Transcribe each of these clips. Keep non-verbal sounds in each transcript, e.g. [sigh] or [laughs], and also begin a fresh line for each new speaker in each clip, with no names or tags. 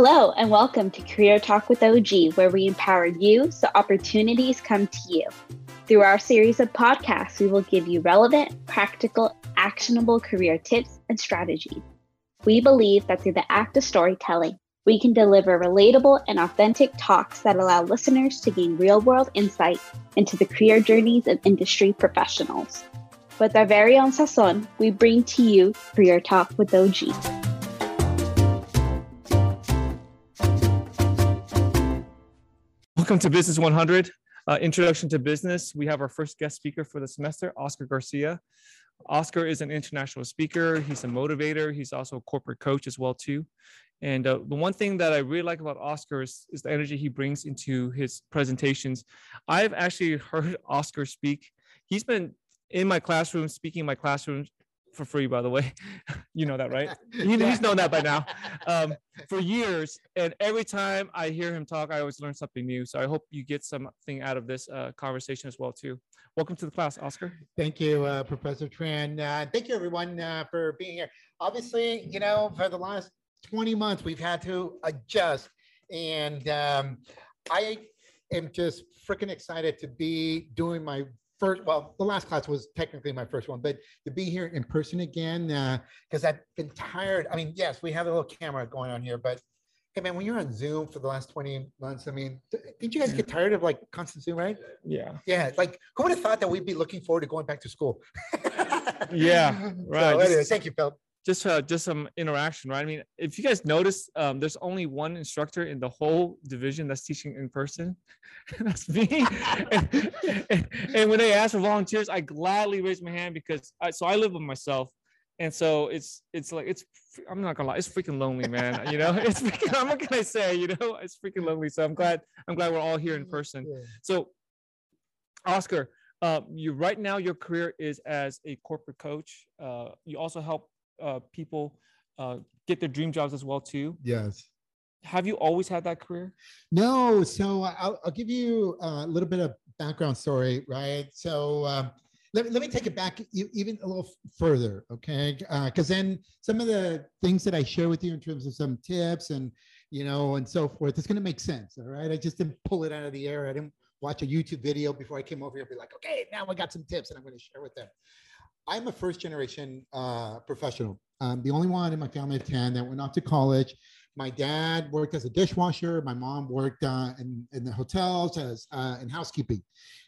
Hello, and welcome to Career Talk with OG, where we empower you so opportunities come to you. Through our series of podcasts, we will give you relevant, practical, actionable career tips and strategies. We believe that through the act of storytelling, we can deliver relatable and authentic talks that allow listeners to gain real world insight into the career journeys of industry professionals. With our very own sazon, we bring to you Career Talk with OG.
Welcome to Business 100, uh, Introduction to Business. We have our first guest speaker for the semester, Oscar Garcia. Oscar is an international speaker. He's a motivator. He's also a corporate coach as well too. And uh, the one thing that I really like about Oscar is, is the energy he brings into his presentations. I've actually heard Oscar speak. He's been in my classroom, speaking in my classroom for free, by the way. [laughs] you know that, right? [laughs] He's known that by now [laughs] um, for years. And every time I hear him talk, I always learn something new. So I hope you get something out of this uh, conversation as well, too. Welcome to the class, Oscar.
Thank you, uh, Professor Tran. Uh, thank you, everyone, uh, for being here. Obviously, you know, for the last 20 months, we've had to adjust. And um, I am just freaking excited to be doing my first, well, the last class was technically my first one, but to be here in person again, because uh, I've been tired. I mean, yes, we have a little camera going on here, but hey, man, when you're on Zoom for the last 20 months, I mean, did you guys get tired of like constant Zoom, right?
Yeah.
Yeah. Like, who would have thought that we'd be looking forward to going back to school? [laughs]
yeah. Right.
So, anyway, thank you, Phil
just uh, just some interaction, right? I mean, if you guys notice, um, there's only one instructor in the whole division that's teaching in person. And [laughs] that's me. and, [laughs] and, and, when they ask for volunteers, I gladly raise my hand because I so I live with myself, and so it's it's like it's I'm not gonna lie, it's freaking lonely, man. You know, [laughs] it's freaking. I'm not gonna say, you know, it's freaking lonely. So I'm glad I'm glad we're all here in person. So, Oscar. Uh, you right now your career is as a corporate coach. Uh, you also help uh, people uh, get their dream jobs as well too.
Yes.
Have you always had that career?
No. So I'll, I'll give you a little bit of background story, right? So um, let, let me take it back even a little further, okay? Because uh, then some of the things that I share with you in terms of some tips and you know and so forth, it's going to make sense. All right. I just didn't pull it out of the air. I didn't watch a YouTube video before I came over here. Be like, okay, now I got some tips and I'm going to share with them. I'm a first generation uh, professional. I'm the only one in my family of 10 that went off to college. My dad worked as a dishwasher. My mom worked uh, in, in the hotels as uh, in housekeeping.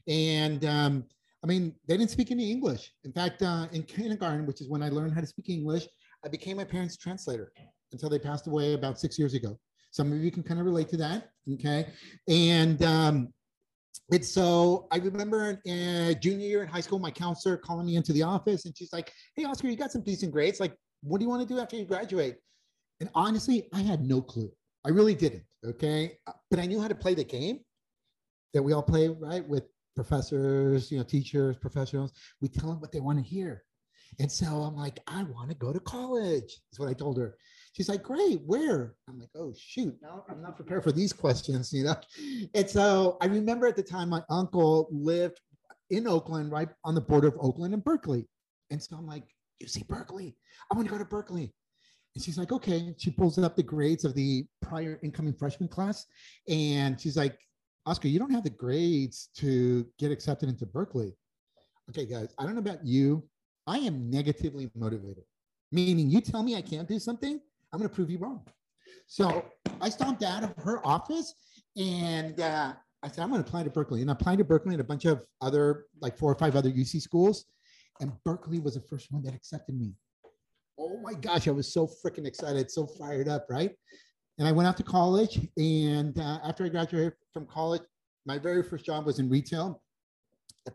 And um, I mean, they didn't speak any English. In fact, uh, in kindergarten, which is when I learned how to speak English, I became my parents' translator until they passed away about six years ago. Some of you can kind of relate to that. Okay. And um, and so I remember in junior year in high school, my counselor calling me into the office and she's like, Hey, Oscar, you got some decent grades. Like, what do you want to do after you graduate? And honestly, I had no clue. I really didn't. Okay. Uh, but I knew how to play the game that we all play, right? With professors, you know, teachers, professionals. We tell them what they want to hear. And so I'm like, I want to go to college, is what I told her. She's like, great, where? I'm like, oh, shoot, no, I'm not prepared for these questions, you know? And so I remember at the time my uncle lived in Oakland, right on the border of Oakland and Berkeley. And so I'm like, you see Berkeley? I want to go to Berkeley. And she's like, okay. She pulls up the grades of the prior incoming freshman class. And she's like, Oscar, you don't have the grades to get accepted into Berkeley. Okay, guys, I don't know about you. I am negatively motivated, meaning you tell me I can't do something, I'm going to prove you wrong. So I stomped out of her office and uh, I said, I'm going to apply to Berkeley. And I applied to Berkeley and a bunch of other, like four or five other UC schools. And Berkeley was the first one that accepted me. Oh my gosh, I was so freaking excited, so fired up, right? And I went out to college. And uh, after I graduated from college, my very first job was in retail.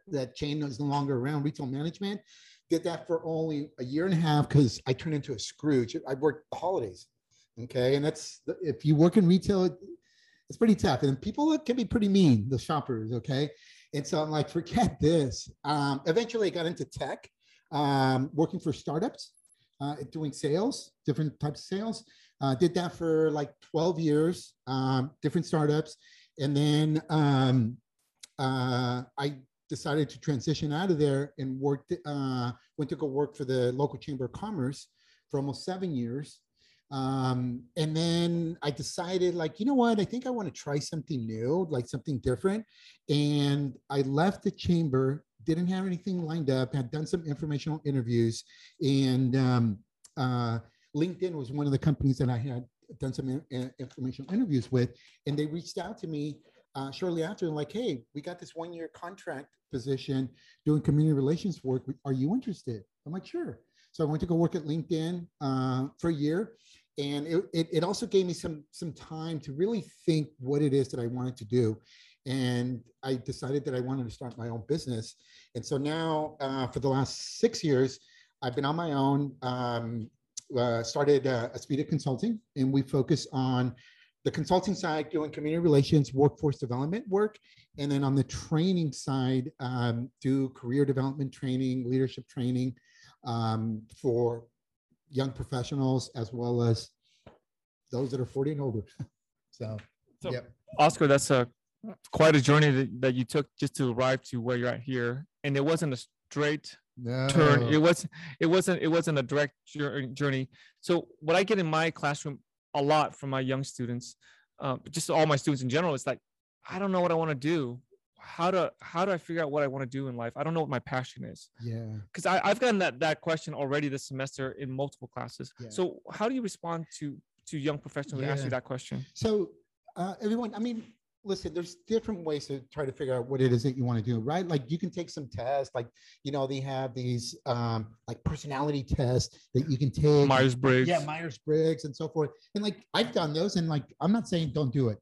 That chain was no longer around, retail management. Did that for only a year and a half because I turned into a Scrooge. I worked the holidays. Okay. And that's if you work in retail, it's pretty tough. And people can be pretty mean, the shoppers. Okay. And so I'm like, forget this. Um, eventually, I got into tech, um, working for startups, uh, doing sales, different types of sales. Uh, did that for like 12 years, um, different startups. And then um, uh, I decided to transition out of there and worked, uh, went to go work for the local chamber of commerce for almost seven years. Um, and then I decided, like, you know what? I think I want to try something new, like something different. And I left the chamber, didn't have anything lined up, had done some informational interviews, and um, uh, LinkedIn was one of the companies that I had done some in, informational interviews with, and they reached out to me uh, shortly after, and like, hey, we got this one-year contract position doing community relations work. Are you interested? I'm like, sure. So I went to go work at LinkedIn uh, for a year, and it, it, it also gave me some some time to really think what it is that I wanted to do. And I decided that I wanted to start my own business. And so now, uh, for the last six years, I've been on my own. Um, uh, started uh, Consulting, and we focus on the consulting side, doing community relations, workforce development work, and then on the training side, um, do career development training, leadership training um, for young professionals as well as those that are 40 and older. [laughs] so,
so yep. Oscar, that's a quite a journey that, that you took just to arrive to where you're at here, and it wasn't a straight no. turn. It was it wasn't it wasn't a direct journey. So what I get in my classroom a lot from my young students, um, just all my students in general. It's like, I don't know what I want to do. How do how do I figure out what I want to do in life? I don't know what my passion is.
Yeah.
Because I've gotten that that question already this semester in multiple classes. Yeah. So how do you respond to to young professionals yeah. who ask you that question?
So uh, everyone, I mean, listen, there's different ways to try to figure out what it is that you want to do, right? Like you can take some tests, like you know, they have these um like personality tests that you can take.
Myers Briggs.
Yeah, Myers Briggs and so forth. And like I've done those, and like I'm not saying don't do it.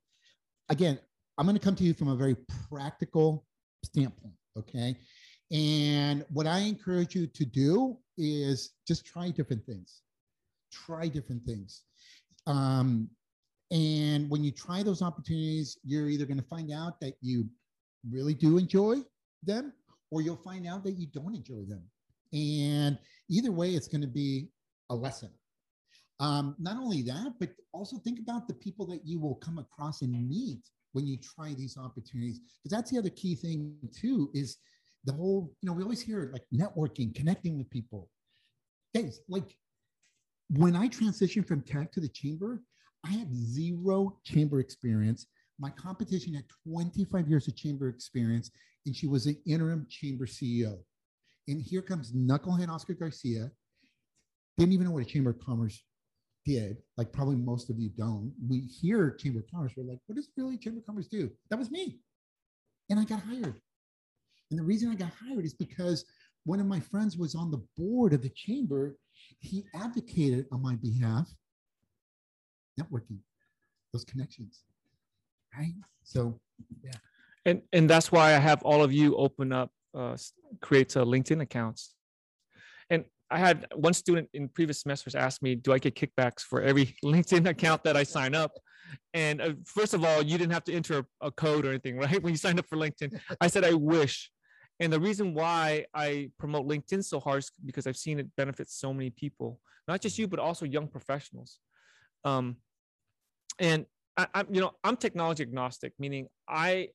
Again, I'm going to come to you from a very practical standpoint, okay? And what I encourage you to do is just try different things. Try different things. Um, and when you try those opportunities, you're either going to find out that you really do enjoy them or you'll find out that you don't enjoy them. And either way, it's going to be a lesson. Um, not only that, but also think about the people that you will come across and meet when you try these opportunities. Because that's the other key thing, too, is the whole, you know, we always hear like networking, connecting with people. Guys, like when I transitioned from tech to the chamber, I had zero chamber experience. My competition had 25 years of chamber experience, and she was an interim chamber CEO. And here comes knucklehead Oscar Garcia. Didn't even know what a chamber of commerce did. Like probably most of you don't. We hear chamber of commerce, we're like, what does really chamber of commerce do? That was me, and I got hired. And the reason I got hired is because one of my friends was on the board of the chamber. He advocated on my behalf networking, those connections, right? So, yeah.
And and that's why I have all of you open up, uh, create a LinkedIn accounts. And I had one student in previous semesters ask me, "Do I get kickbacks for every [laughs] LinkedIn account that I sign up?" And uh, first of all, you didn't have to enter a code or anything, [laughs] right? When you signed up for LinkedIn, I said I wish. And the reason why I promote LinkedIn so hard is because I've seen it benefit so many people, not just you, but also young professionals. Um, and I, am you know I'm technology agnostic, meaning I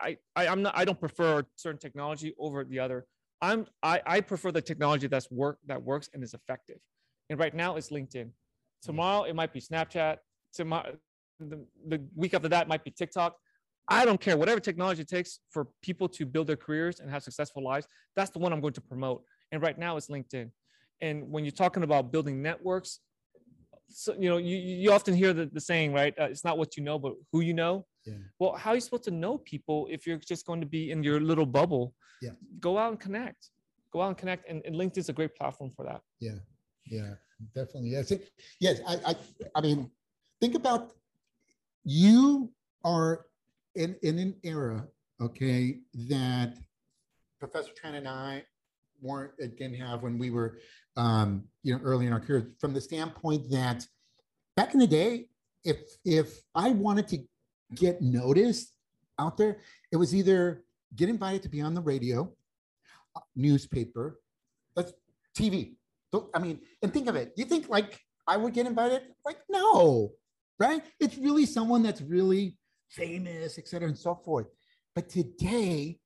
I I I'm not I don't prefer certain technology over the other. I'm I, I prefer the technology that's work that works and is effective. And right now it's LinkedIn. Mm-hmm. Tomorrow it might be Snapchat. Tomorrow the, the week after that might be TikTok. I don't care whatever technology it takes for people to build their careers and have successful lives. That's the one I'm going to promote. And right now it's LinkedIn. And when you're talking about building networks, so you know you, you often hear the, the saying right? Uh, it's not what you know but who you know. Yeah. well how are you supposed to know people if you're just going to be in your little bubble?
Yeah.
Go out and connect. Go out and connect and, and linkedin is a great platform for that.
Yeah. Yeah definitely. Yes yes I, I i mean think about you are in in an era okay that professor tran and i weren't didn't have when we were um, you know early in our career from the standpoint that back in the day if if i wanted to get noticed out there it was either get invited to be on the radio uh, newspaper that's tv i mean and think of it. You think like i would get invited? Like no right? It's really someone that's really famous et cetera and so forth. But today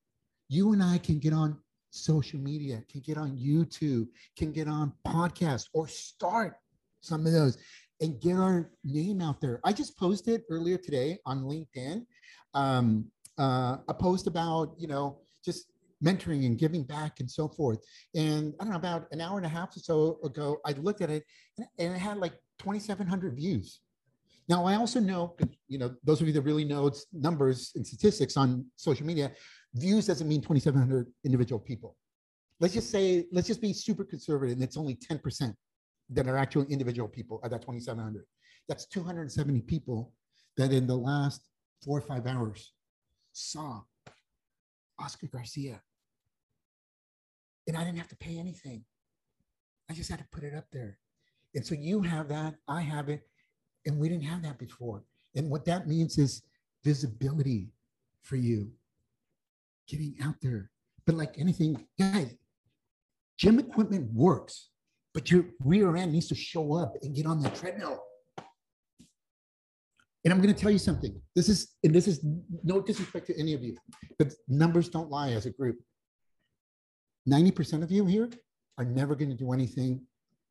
you and i can get on social media, can get on YouTube, can get on podcasts or start some of those. and get our name out there. I just posted earlier today on LinkedIn um, uh, a post about, you know, just mentoring and giving back and so forth. And I don't know, about an hour and a half or so ago, I looked at it and it had like 2,700 views. Now, I also know, you know, those of you that really know numbers and statistics on social media, views doesn't mean 2,700 individual people. Let's just say, let's just be super conservative and it's only 10% that are actual individual people at that 2,700. That's 270 people that in the last four or five hours saw Oscar Garcia. And I didn't have to pay anything. I just had to put it up there. And so you have that, I have it, and we didn't have that before. And what that means is visibility for you, getting out there. But like anything, guys, gym equipment works, but your rear end needs to show up and get on the treadmill. And I'm going to tell you something. This is, and this is no disrespect to any of you, but numbers don't lie as a group. 90% of you here are never going to do anything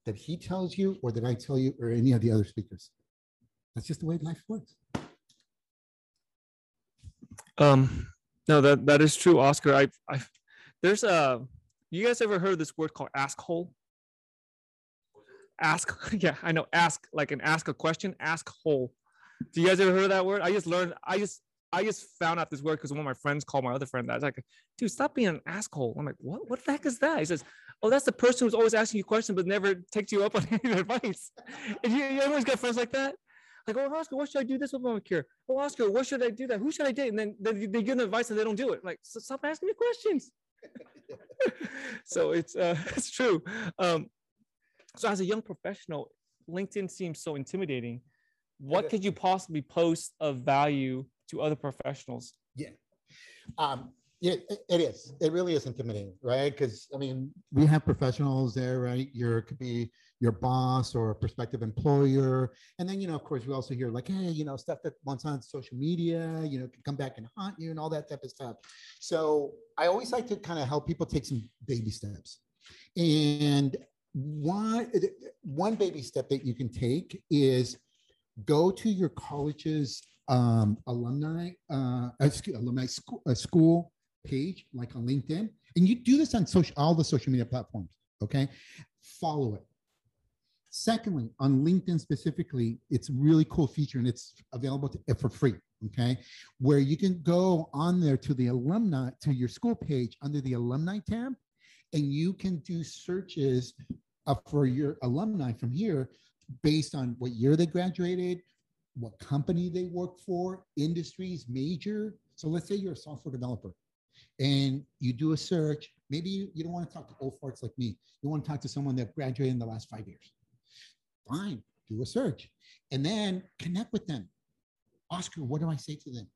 that he tells you or that I tell you or any of the other speakers. That's just the way life works.
Um, no, that that is true, Oscar. I, I, there's a. You guys ever heard this word called ask hole? Ask, [laughs] yeah, I know. Ask like an ask a question. Ask hole. Do you guys ever heard of that word? I just learned. I just I just found out this word because one of my friends called my other friend that. I was like, dude, stop being an asshole. I'm like, what? What the heck is that? He says, oh, that's the person who's always asking you questions but never takes you up on [laughs] any advice. [laughs] And you, you always got friends like that. Like, oh, Oscar, what should I do this with my care? Oh, Oscar, what should I do that? Who should I date? And then they, they give them advice and they don't do it. like, stop asking me questions. [laughs] so it's uh, [laughs] it's true. Um, so as a young professional, LinkedIn seems so intimidating. What could you possibly post of value to other professionals?
Yeah. Um, yeah, it is. It really is intimidating, right? Because I mean, we have professionals there, right? Your could be your boss or a prospective employer, and then you know, of course, we also hear like, hey, you know, stuff that once on social media, you know, can come back and haunt you and all that type of stuff. So I always like to kind of help people take some baby steps, and one one baby step that you can take is go to your college's um, alumni uh, excuse, alumni school, uh, school page, like on LinkedIn, and you do this on social all the social media platforms. Okay, follow it. Secondly, on LinkedIn specifically, it's a really cool feature and it's available to, for free. Okay, where you can go on there to the alumni to your school page under the alumni tab, and you can do searches for your alumni from here based on what year they graduated, what company they work for, industries, major. So let's say you're a software developer and you do a search. Maybe you, you don't want to talk to old farts like me. You want to talk to someone that graduated in the last five years. Fine, do a search and then connect with them. Oscar, what do I say to them?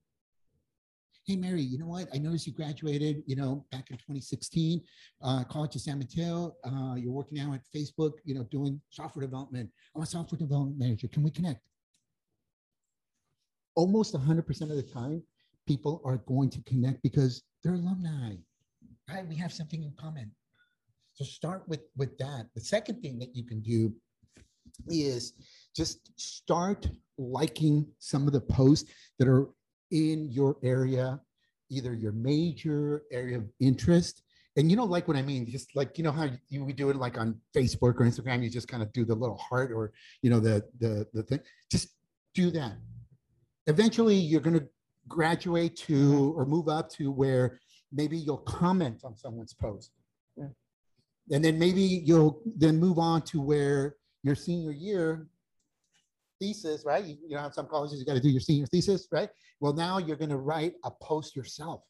Hey, Mary, you know what? I noticed you graduated, you know, back in 2016, uh, College of San Mateo. Uh, you're working now at Facebook, you know, doing software development. I'm a software development manager. Can we connect? Almost 100% of the time, people are going to connect because they're alumni, right? We have something in common. So start with, with that. The second thing that you can do is just start liking some of the posts that are in your area, either your major area of interest. And you know, like what I mean, just like you know how you we do it like on Facebook or Instagram, you just kind of do the little heart or you know the the the thing. Just do that. Eventually, you're to graduate to mm-hmm. or move up to where maybe you'll comment on someone's post. Yeah. And then maybe you'll then move on to where your senior year thesis, right? You, you know, have some colleges you got to do your senior thesis, right? Well, now you're going to write a post yourself.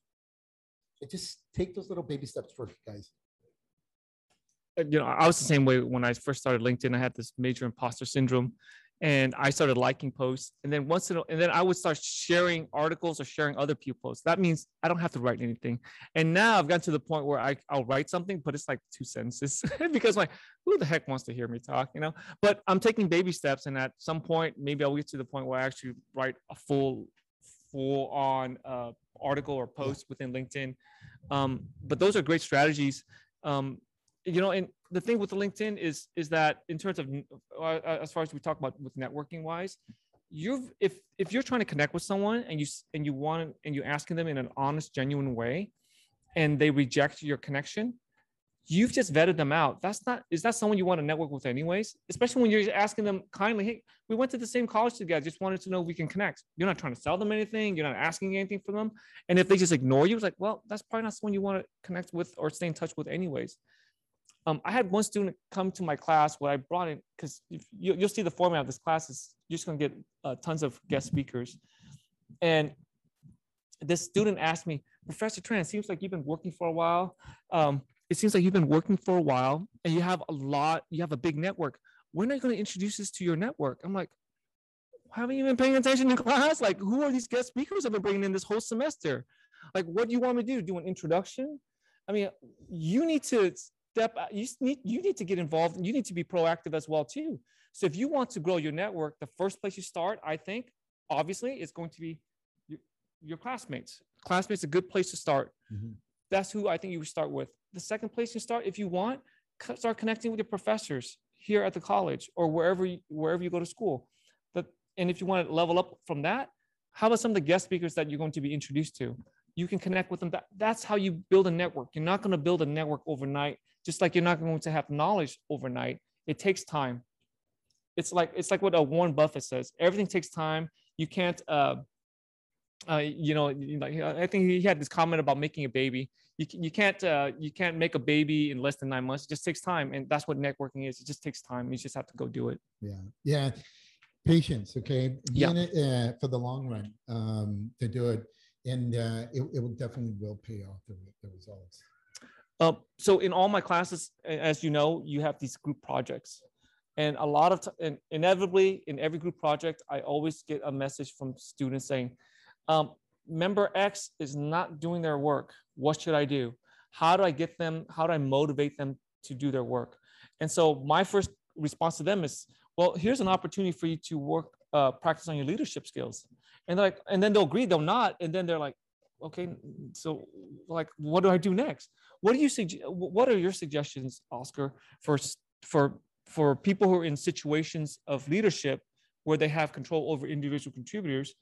So just take those little baby steps first, guys.
Uh, you know, I was the same way when I first started LinkedIn. I had this major imposter syndrome, and I started liking posts. And then once in a, and then I would start sharing articles or sharing other people posts. That means I don't have to write anything. And now I've gotten to the point where I, I'll write something, but it's like two sentences [laughs] because like who the heck wants to hear me talk, you know? But I'm taking baby steps, and at some point, maybe I'll get to the point where I actually write a full, full on uh, article or post within LinkedIn. Um, but those are great strategies. Um, you know, and the thing with LinkedIn is is that in terms of uh, as far as we talk about with networking wise, you've if if you're trying to connect with someone and you and you want and you're asking them in an honest, genuine way, and they reject your connection, you've just vetted them out. That's not is that someone you want to network with anyways? Especially when you're asking them kindly, hey, we went to the same college together. Just wanted to know if we can connect. You're not trying to sell them anything. You're not asking anything from them. And if they just ignore you, it's like, well, that's probably not someone you want to connect with or stay in touch with anyways. Um, I had one student come to my class where I brought in because you, will see the format of this class is you're just going to get uh, tons of guest speakers, and this student asked me, Professor Tran, it seems like you've been working for a while. Um, it seems like you've been working for a while and you have a lot, you have a big network. When are you going to introduce this to your network? I'm like, haven't you been paying attention in [laughs] class? Like, who are these guest speakers I've been bringing in this whole semester? Like, what do you want me to do? Do an introduction? I mean, you need to step, you need, you need to get involved and you need to be proactive as well too. So if you want to grow your network, the first place you start, I think, obviously, is going to be your, your classmates. Classmates a good place to start. Mm-hmm. That's who I think you would start with. The second place you start, if you want, start connecting with your professors here at the college or wherever you, wherever you go to school. But and if you want to level up from that, how about some of the guest speakers that you're going to be introduced to? You can connect with them. That, that's how you build a network. You're not going to build a network overnight, just like you're not going to have knowledge overnight. It takes time. It's like it's like what a Warren Buffett says. Everything takes time. You can't uh, uh, you know, I think he had this comment about making a baby. You, you can't uh, you can't make a baby in less than nine months. It just takes time, and that's what networking is. It just takes time. You just have to go do it.
Yeah, yeah, patience. Okay, yeah, uh, for the long run um, to do it, and uh, it, it will definitely will pay off the, the results.
Uh, so in all my classes, as you know, you have these group projects. And a lot of, and inevitably in every group project, I always get a message from students saying, um, member X is not doing their work. What should I do? How do I get them? How do I motivate them to do their work? And so my first response to them is, well, here's an opportunity for you to work, uh, practice on your leadership skills. And like, and then they'll agree, they'll not, and then they're like, okay, so like, what do I do next? What do you suggest? What are your suggestions, Oscar, for for for people who are in situations of leadership where they have control over individual contributors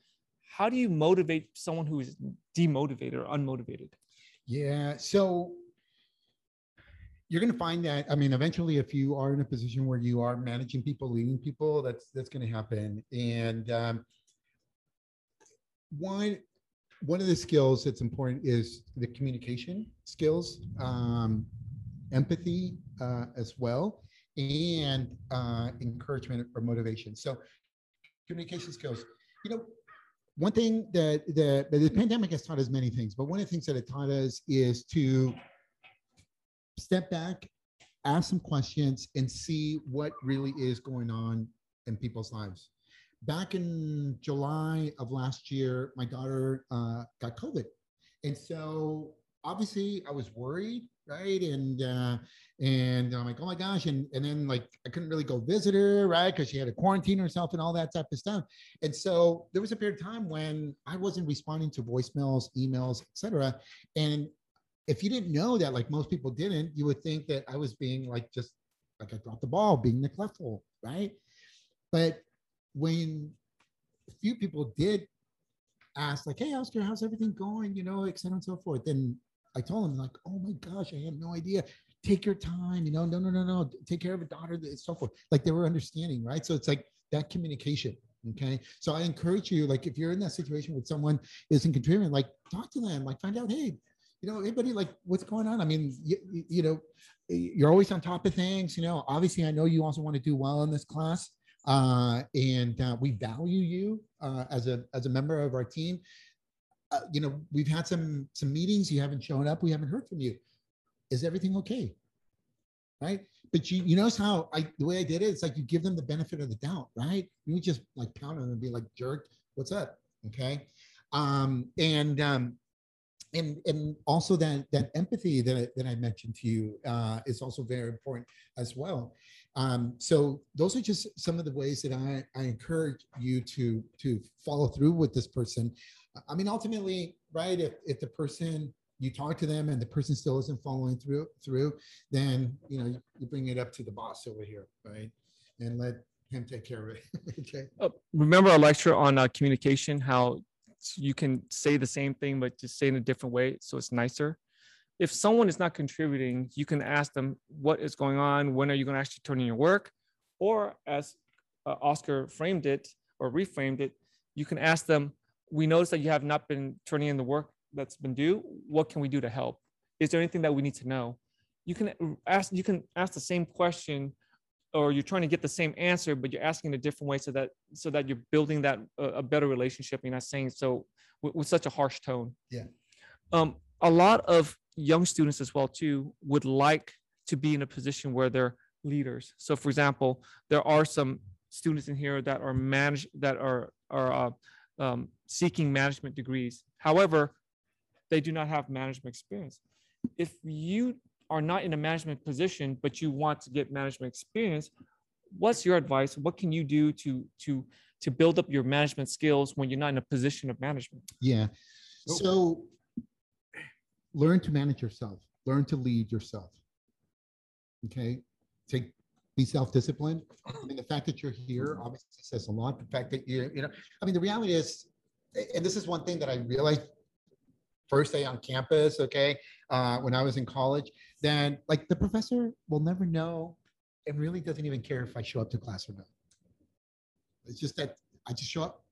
how do you motivate someone who is demotivated or unmotivated?
Yeah. So you're going to find that i mean eventually if you are in a position where you are managing people leading people that's that's going to happen and um, one one of the skills that's important is the communication skills um, empathy uh, as well and uh, encouragement or motivation so communication skills you know one thing that the, the pandemic has taught us many things, but one of the things that it taught us is to step back, ask some questions, and see what really is going on in people's lives. Back in July of last year, my daughter uh, got COVID. And so obviously I was worried right? And uh, and I'm like, oh my gosh, and and then like I couldn't really go visit her, right? Because she had to quarantine herself and all that type of stuff. And so there was a period of time when I wasn't responding to voicemails, emails, etc. And if you didn't know that, like most people didn't, you would think that I was being like just like I dropped the ball, being neglectful, right? But when a few people did ask, like, hey, Oscar, how's everything going? You know, et cetera and so forth. Then I told them, like, oh my gosh, I had no idea. Take your time, you know, no, no, no, no, take care of a daughter, and so forth. Like they were understanding, right? So it's like that communication. Okay. So I encourage you, like if you're in that situation with someone isn't contributing, like talk to them, like find out, hey, you know, anybody like what's going on? I mean, you, you know, you're always on top of things, you know, obviously I know you also want to do well in this class. Uh, and uh, we value you uh, as a as a member of our team uh, you know, we've had some some meetings. You haven't shown up. We haven't heard from you. Is everything okay? Right. But you you notice how I the way I did it. It's like you give them the benefit of the doubt, right? You just like pound them and be like, "Jerk, what's up?" Okay. Um, and um, and and also that that empathy that I, that I mentioned to you uh, is also very important as well. Um, so those are just some of the ways that I, I encourage you to to follow through with this person. I mean, ultimately, right? If if the person you talk to them and the person still isn't following through through, then you know you, bring it up to the boss over here, right? And let him take care of it. [laughs] okay.
Uh, remember our lecture on uh, communication, how you can say the same thing, but just say it in a different way. So it's nicer. If someone is not contributing, you can ask them what is going on. When are you going to actually turn in your work? Or as uh, Oscar framed it or reframed it, you can ask them, we notice that you have not been turning in the work that's been due. What can we do to help? Is there anything that we need to know? You can ask, you can ask the same question or you're trying to get the same answer, but you're asking a different way so that so that you're building that uh, a better relationship. You're not saying so with, with such a harsh tone.
Yeah.
Um, a lot of young students as well too would like to be in a position where they're leaders. So, for example, there are some students in here that are managed that are are uh, um, seeking management degrees. However, they do not have management experience. If you are not in a management position, but you want to get management experience, what's your advice? What can you do to to to build up your management skills when you're not in a position of management?
Yeah. So learn to manage yourself. Learn to lead yourself. Okay. Take be self-disciplined. I mean, the fact that you're here obviously says a lot. The fact that you, you know, I mean, the reality is, and this is one thing that I realized first day on campus, okay, uh, when I was in college, then like the professor will never know and really doesn't even care if I show up to class or not. It's just that I just show up,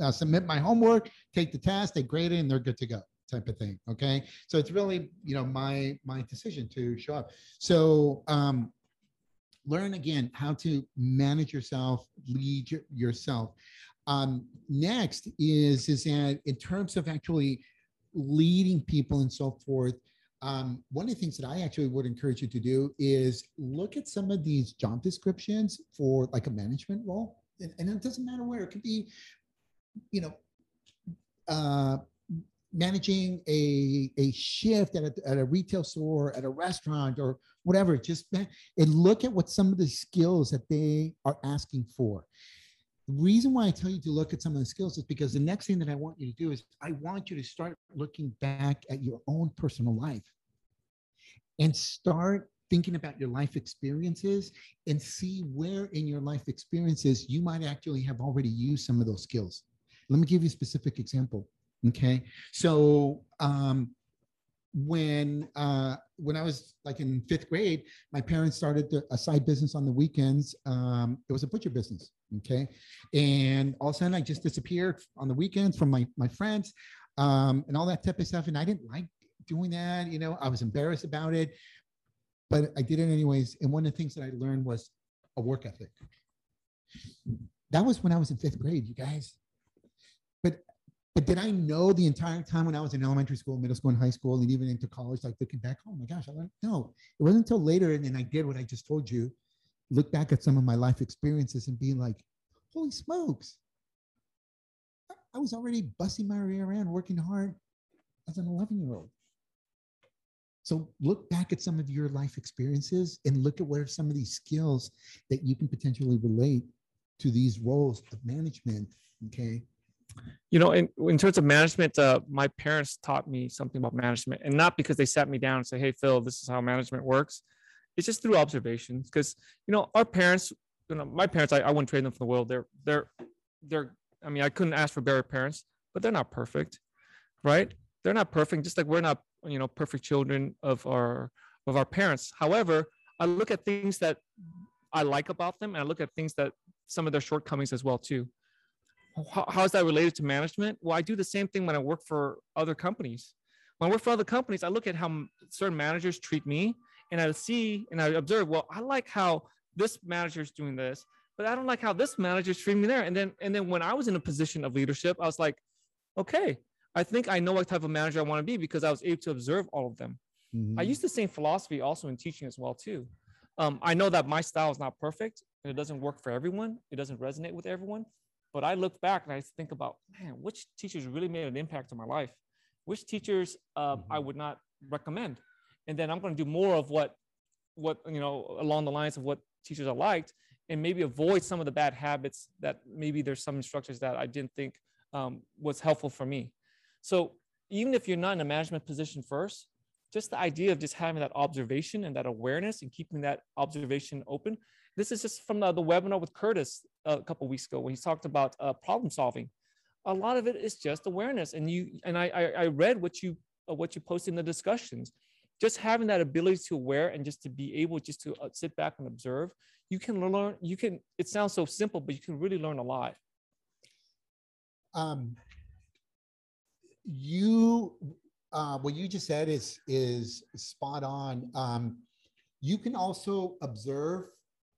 uh, submit my homework, take the test, they grade it, and they're good to go type of thing. Okay. So it's really, you know, my my decision to show up. So um learn again how to manage yourself, lead your, yourself. Um, next is is that in terms of actually leading people and so forth, um, one of the things that I actually would encourage you to do is look at some of these job descriptions for like a management role, and, and it doesn't matter where it could be, you know, uh, managing a, a shift at a, at a retail store, at a restaurant, or whatever. Just and look at what some of the skills that they are asking for. The reason why I tell you to look at some of the skills is because the next thing that I want you to do is I want you to start looking back at your own personal life and start thinking about your life experiences and see where in your life experiences you might actually have already used some of those skills. Let me give you a specific example. Okay. So um, when uh, when I was like in fifth grade, my parents started a side business on the weekends. Um, it was a butcher business. Okay, and all of a sudden I just disappeared on the weekends from my my friends um, and all that type of stuff. And I didn't like doing that. You know, I was embarrassed about it, but I did it anyways. And one of the things that I learned was a work ethic. That was when I was in fifth grade, you guys. But but did I know the entire time when I was in elementary school, middle school, and high school, and even into college, like looking back, oh my gosh, I learned? No, it wasn't until later, and then I did what I just told you, look back at some of my life experiences and being like, holy smokes, I was already busting my rear end, working hard as an 11 year old. So look back at some of your life experiences and look at what are some of these skills that you can potentially relate to these roles of management. Okay
you know in, in terms of management uh, my parents taught me something about management and not because they sat me down and say hey phil this is how management works. It's just through observations because you know our parents you know my parents I, I wouldn't trade them for the world. They're they're they're i mean i couldn't ask for better parents but they're not perfect right? They're not perfect just like we're not you know perfect children of our of our parents. However i look at things that i like about them and i look at things that some of their shortcomings as well too how, how is that related to management? Well, I do the same thing when I work for other companies. When I work for other companies, I look at how certain managers treat me and I see and I observe, well, I like how this manager is doing this, but I don't like how this manager is treating me there. And then, and then when I was in a position of leadership, I was like, okay, I think I know what type of manager I want to be because I was able to observe all of them. Mm-hmm. I use the same philosophy also in teaching as well too. Um, I know that my style is not perfect and it doesn't work for everyone. It doesn't resonate with everyone. But I look back and I think about, man, which teachers really made an impact on my life? Which teachers um, mm-hmm. I would not recommend? And then I'm going to do more of what, what you know, along the lines of what teachers I liked, and maybe avoid some of the bad habits that maybe there's some instructors that I didn't think um, was helpful for me. So even if you're not in a management position first, just the idea of just having that observation and that awareness and keeping that observation open. This is just from the, the webinar with Curtis a couple weeks ago when he talked about uh, problem solving. A lot of it is just awareness, and you and I I, I read what you uh, what you post in the discussions. Just having that ability to aware and just to be able just to uh, sit back and observe, you can learn. You can. It sounds so simple, but you can really learn a lot.
Um, you uh, what you just said is is spot on. Um, you can also observe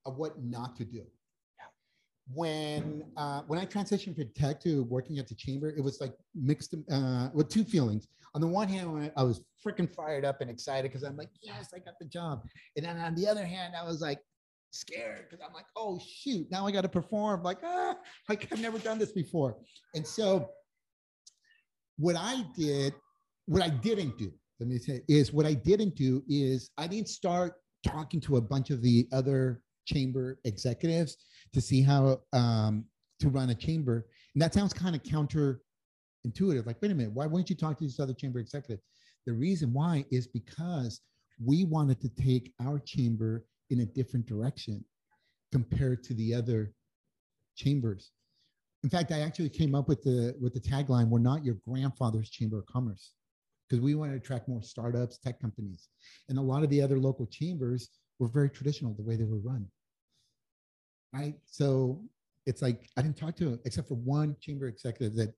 what not to do. When uh, when I transitioned from tech to working at the chamber, it was like mixed uh, with two feelings. On the one hand, I was freaking fired up and excited because I'm like, yes, I got the job. And then on the other hand, I was like scared because I'm like, oh shoot, now I got to perform. Like, ah, like I've never done this before. And so what I did, what I didn't do, let me say, is what I didn't do is I didn't start talking to a bunch of the other chamber executives to see how um, to run a chamber. And that sounds kind of counterintuitive. Like, wait a minute, why wouldn't you talk to these other chamber executives? The reason why is because we wanted to take our chamber in a different direction compared to the other chambers. In fact, I actually came up with the with the tagline, we're not your grandfather's chamber of commerce because we want to attract more startups, tech companies. And a lot of the other local chambers were very traditional the way they were run. Right? So it's like I didn't talk to him except for one chamber executive that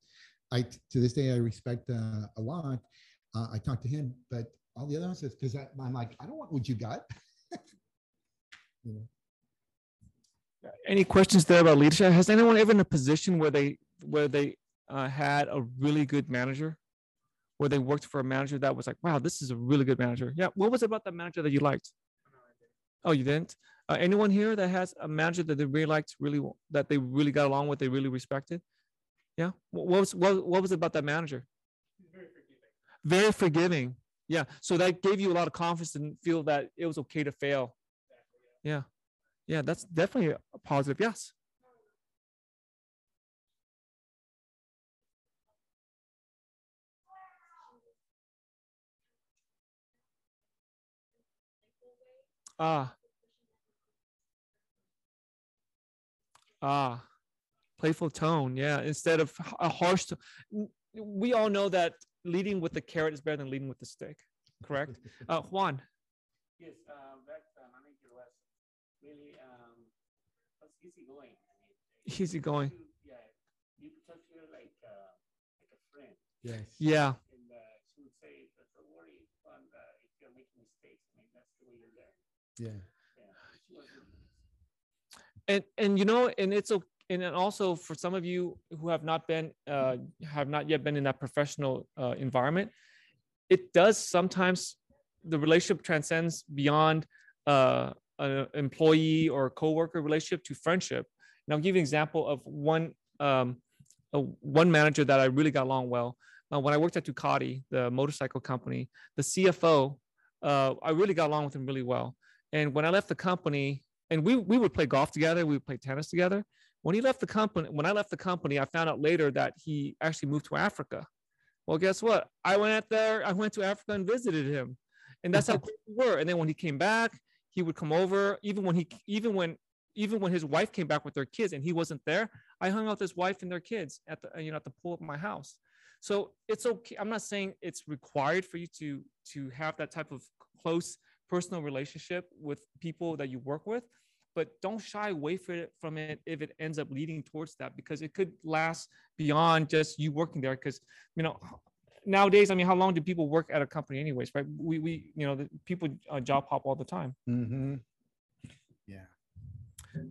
I to this day I respect uh, a lot. Uh, I talked to him, but all the other ones because I'm like I don't want what you got. [laughs] you know?
Any questions there about leadership? Has anyone ever in a position where they where they uh, had a really good manager, where they worked for a manager that was like, wow, this is a really good manager. Yeah, what was it about that manager that you liked? Oh, you didn't? Uh, anyone here that has a manager that they really liked, really that they really got along with, they really respected? Yeah. What was what, what was it about that manager? Very forgiving. Very forgiving. Yeah. So that gave you a lot of confidence and feel that it was okay to fail. Exactly, yeah. yeah. Yeah, that's definitely a positive. Yes. Ah. Ah. Playful tone. Yeah. Instead of a harsh. We all know that leading with the carrot is better than leading with the stick. Correct. [laughs] Uh, Juan.
Yes. Uh, that manager was really um, was easygoing. I
mean, easygoing.
yeah. You touch her like uh, like a friend.
Yes.
Yeah.
And uh, she would say, "Don't worry, and, uh, if you're making mistakes, I mean that's the way you're there."
Yeah.
And and you know, and it's okay. And also for some of you who have not been, uh, have not yet been in that professional uh, environment, it does sometimes the relationship transcends beyond uh, an employee or coworker relationship to friendship. And I'll give you an example of one um, one manager that I really got along well. Uh, when I worked at Ducati, the motorcycle company, the CFO, uh, I really got along with him really well. And when I left the company, and we we would play golf together, we would play tennis together. When he left the company, when I left the company, I found out later that he actually moved to Africa. Well, guess what? I went out there, I went to Africa and visited him. And that's how [laughs] we were. And then when he came back, he would come over, even when he even when even when his wife came back with their kids and he wasn't there, I hung out with his wife and their kids at the you know at the pool of my house. So it's okay. I'm not saying it's required for you to to have that type of close personal relationship with people that you work with but don't shy away from it if it ends up leading towards that because it could last beyond just you working there because you know nowadays i mean how long do people work at a company anyways right? We we you know the people uh, job hop all the time.
Mm-hmm. yeah.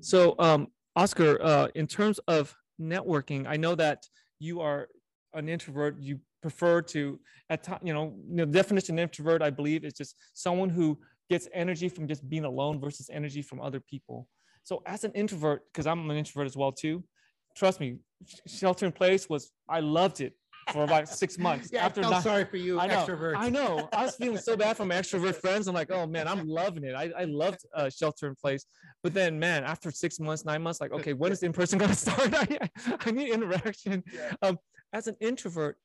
So um oscar uh in terms of networking i know that you are an introvert. You prefer to at time you know the definition of introvert i believe is just someone who gets energy from just being alone versus energy from other people so as an introvert because i'm an introvert as well too trust me shelter in place was i loved it for about [laughs] six months.
yeah, After I felt not, sorry for you,
I know,
extrovert.
I know. I was feeling so bad for my extrovert friends. I'm like, oh man, I'm loving it. I, I loved uh, shelter in place. But then, man, after six months, nine months, like, [laughs] okay, when is in person going [laughs] to start? I, I need interaction. Yeah. Um, as an introvert,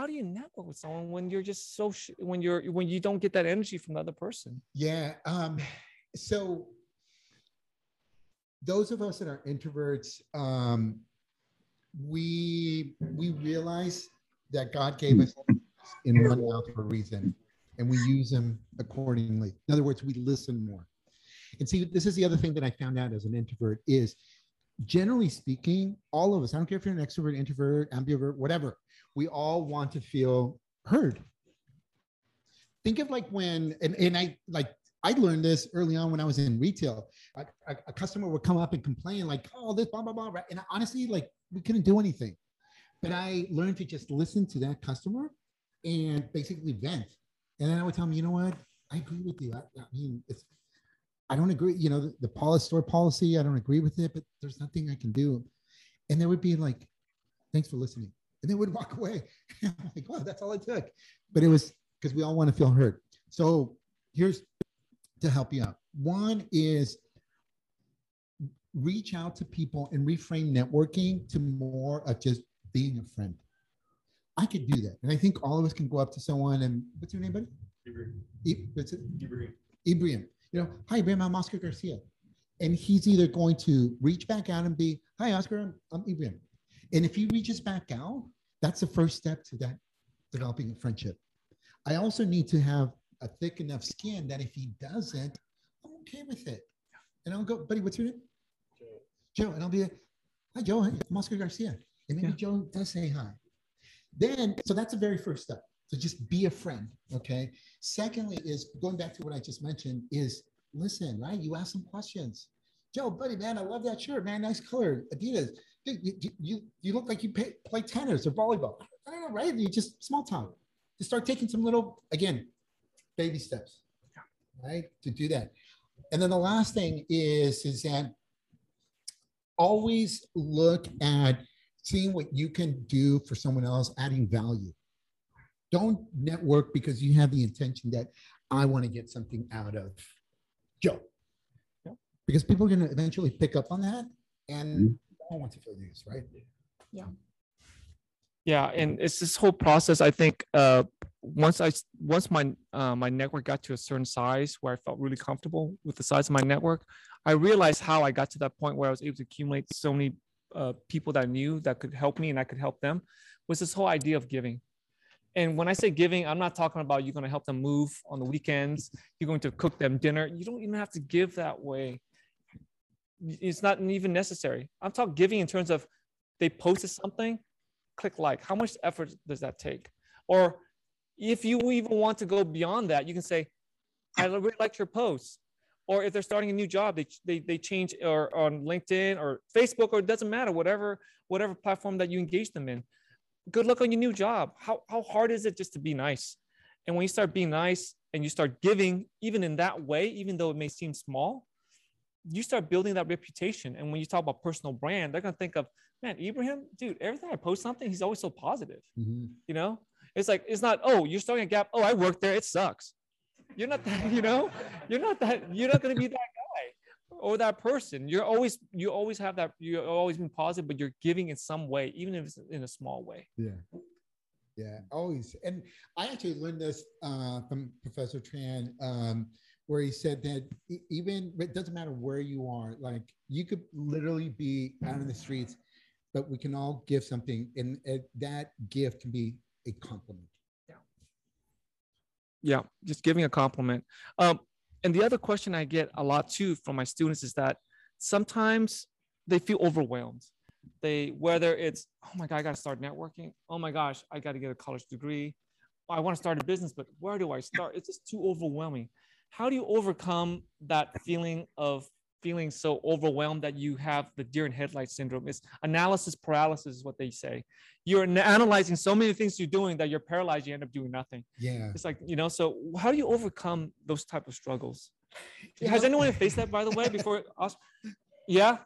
how do you network with someone when you're just so sh- when you're when you don't get that energy from the other person
Yeah. Um, so those of us that are introverts, um, we we realize that God gave us in one mouth for a reason, and we use them accordingly. In other words, we listen more. And see, this is the other thing that I found out as an introvert is generally speaking, all of us, I don't care if you're an extrovert, introvert, ambivert, whatever, we all want to feel heard. Think of like when, and, and I like, I learned this early on when I was in retail. A, customer would come up and complain, like, oh, this, blah, blah, blah. And honestly, like, we couldn't do anything. But I learned to just listen to that customer and basically vent. And then I would tell them, you know what? I agree with you. I, I mean, it's, I don't agree, you know, the, the policy store policy, I don't agree with it, but there's nothing I can do. And they would be like, thanks for listening. And they would walk away. [laughs] I'm like, wow, that's all it took. But it was because we all want to feel heard. So here's to help you out. One is reach out to people and reframe networking to more of just being a friend. I could do that. And I think all of us can go up to someone and what's your name, buddy? What's it? Ibrahim. You know, hi, Ibrahim, I'm Oscar Garcia. And he's either going to reach back out and be, hi, Oscar, I'm, I'm Ibrahim. And if he reaches back out, that's the first step to that developing a friendship. I also need to have a thick enough skin that if he doesn't, I'm okay with it. And I'll go, buddy, what's your name? Joe. And I'll be like, hi, Joe. Hey, I'm Oscar Garcia. And maybe
Yeah.
Joe does say hi. Then, so that's the very first step. So just be a friend. Okay. Secondly, is going back to what I just mentioned, is listen, right? You ask some questions. Joe, buddy, man, I love that shirt, man. Nice color. Adidas. You, you, you, look like you pay, play tennis or volleyball. I don't know, right? You just small talk. Just start taking some little, again, baby steps, right? To do that. And then the last thing is, is that always look at seeing what you can do for someone else, adding value. Don't network because you have the intention that I want to get something out of Joe. Because people are going to eventually pick up on that and mm-hmm. I want to feel used, right?
yeah. Yeah, and it's this whole process i think uh once I once my uh, my network got to a certain size where i felt really comfortable with the size of my network i realized how i got to that point where i was able to accumulate so many uh, people that i knew that could help me and i could help them was this whole idea of giving. And when i say giving i'm not talking about you're going to help them move on the weekends you're going to cook them dinner you don't even have to give that way it's not even necessary i'm talking giving in terms of they posted something click like. How much effort does that take? Or if you even want to go beyond that, you can say, I really liked your post. Or if they're starting a new job, they, they, they change or on LinkedIn or Facebook or it doesn't matter, whatever, whatever platform that you engage them in. Good luck on your new job. How, how hard is it just to be nice? And when you start being nice and you start giving, even in that way, even though it may seem small, you start building that reputation. And when you talk about personal brand, they're gonna think of, man, Ibrahim, dude, every time I post something, he's always so positive. You know, it's like it's not, oh, you're starting a gap. Oh, I work there. It sucks. You're not that, [laughs] you know, you're not that, you're not gonna be that guy or that person. You're always, you always have that, you're always been positive, but you're giving in some way, even if it's in a small way.
Yeah. Yeah, always. And I actually learned this uh, from Professor Tran, um, where he said that even it doesn't matter where you are, like you could literally be out in the streets, but we can all give something, and that gift can be a compliment.
yeah. Just giving a compliment. Um, and the other question i get a lot too from my students is that sometimes they feel overwhelmed. They whether it's oh my god i got to start networking. Oh my gosh i got to get a college degree. I want to start a business but where do i start? It's just too overwhelming how do you overcome that feeling of feeling so overwhelmed that you have the deer in headlights syndrome? Is analysis paralysis is what they say. You're analyzing so many things you're doing that you're paralyzed you end up doing nothing.
Yeah.
it's like you know so how do you overcome those type of struggles?
You
has
know-
anyone faced that by the way before [laughs] us? Yeah?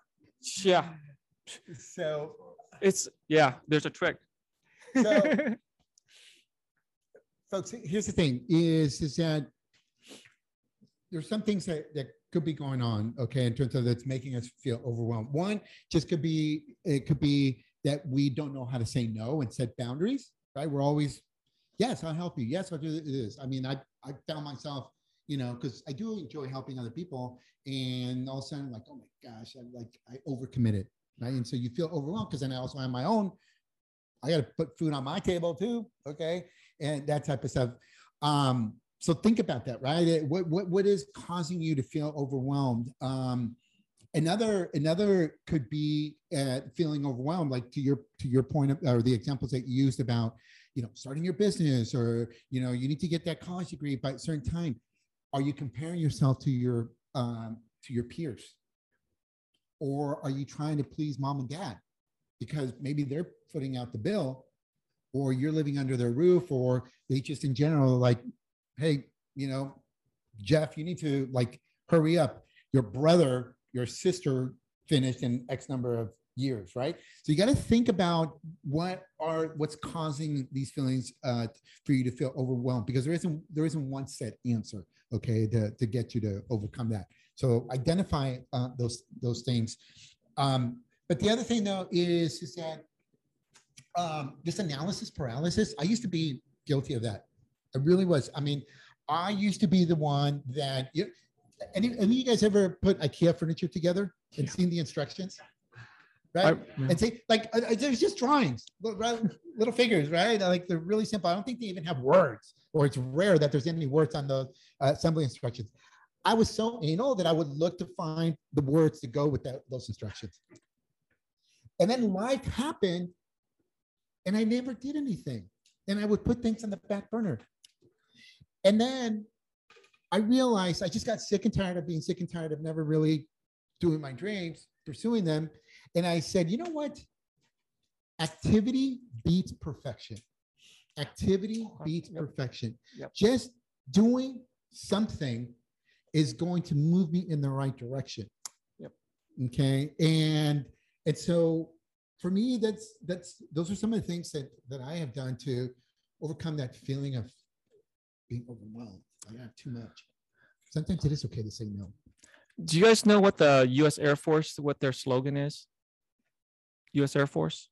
Yeah.
So,
it's yeah there's a trick.
So- [laughs] folks, here's the thing: is is that there's some things that that could be going on, okay, in terms of that's making us feel overwhelmed. One just could be it could be that we don't know how to say no and set boundaries. right? We're always, yes, I'll help you. Yes, I'll do this. I mean, I, I found myself, you know, because I do enjoy helping other people. And all of a sudden, like, oh my gosh, I'm like, I overcommitted, right? And so you feel overwhelmed because then I also have my own, I got to put food on my table too. Okay. And that type of stuff. Um, so think about that, right? What, what, what is causing you to feel overwhelmed? Um, another another could be uh, feeling overwhelmed like to your to your point of, or the examples that you used about you know starting your business or you know you need to get that college degree by a certain time are you comparing yourself to your um, to your peers or are you trying to please mom and dad because maybe they're footing out the bill or you're living under their roof or they just in general like hey you know jeff you need to like hurry up your brother your sister finished in X number of years, right? So you got to think about what are what's causing these feelings uh, for you to feel overwhelmed because there isn't there isn't one set answer, okay, to, to get you to overcome that. So identify uh, those those things. Um, but the other thing though is is that um, this analysis paralysis. I used to be guilty of that. I really was. I mean, I used to be the one that you, any, any of you guys ever put IKEA furniture together and seen the instructions? Right. I, and say, like, uh, uh, there's just drawings, little, little figures, right? Like, they're really simple. I don't think they even have words, or it's rare that there's any words on the uh, assembly instructions. I was so anal that I would look to find the words to go with that, those instructions. And then life happened, and I never did anything. And I would put things on the back burner. And then I realized I just got sick and tired of being sick and tired of never really doing my dreams, pursuing them. And I said, you know what? Activity beats perfection. Activity beats yep. perfection. Yep. Just doing something is going to move me in the right direction. Yep. Okay. And and so for me, that's that's those are some of the things that that I have done to overcome that feeling of being overwhelmed. I have too much. Sometimes it is okay to say no.
Do you guys know what the U.S. Air Force, what their slogan is? U.S. Air Force,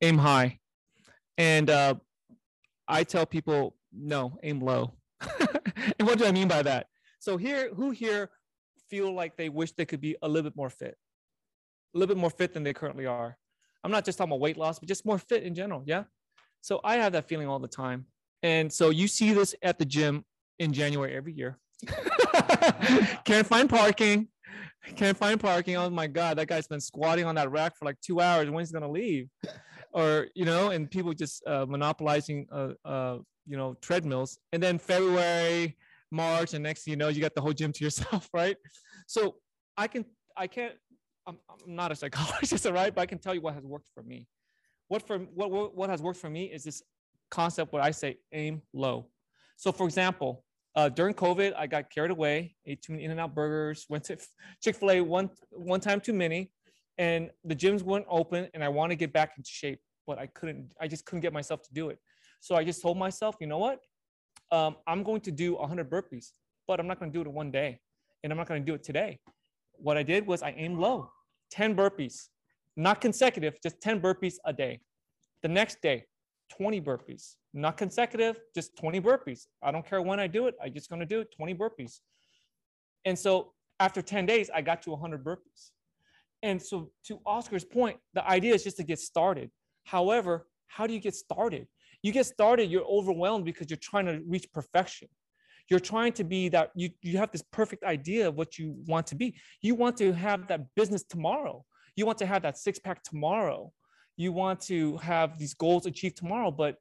aim high, and uh, I tell people no, aim low. [laughs] and what do I mean by that? So here, who here feel like they wish they could be a little bit more fit, a little bit more fit than they currently are? I'm not just talking about weight loss, but just more fit in general. Yeah. So I have that feeling all the time. And so you see this at the gym in January every year. [laughs] Can't find parking. Can't find parking. Oh my God, that guy's been squatting on that rack for like two hours. When's he gonna leave? [laughs] Or you know, and people just uh, monopolizing, uh, uh, you know, treadmills. And then February, March, and next you know, you got the whole gym to yourself, [laughs] right? So I can, I can't. I'm, I'm not a psychologist, right? But I can tell you what has worked for me. What for what, what what has worked for me is this concept what I say aim low. So for example, uh, during COVID, I got carried away, ate too many In-N-Out burgers, went to Chick-fil-A one one time too many, and the gyms weren't open, and I want to get back into shape, but I couldn't. I just couldn't get myself to do it. So I just told myself, you know what? Um, I'm going to do 100 burpees, but I'm not going to do it in one day, and I'm not going to do it today. What I did was I aimed low, 10 burpees, not consecutive, just 10 burpees a day. The next day, 20 burpees, not consecutive, just 20 burpees. I don't care when I do it, I'm just gonna do it 20 burpees. And so after 10 days, I got to 100 burpees. And so to Oscar's point, the idea is just to get started. However, how do you get started? You get started, you're overwhelmed because you're trying to reach perfection. You're trying to be that, you, you have this perfect idea of what you want to be. You want to have that business tomorrow. You want to have that six pack tomorrow you want to have these goals achieved tomorrow but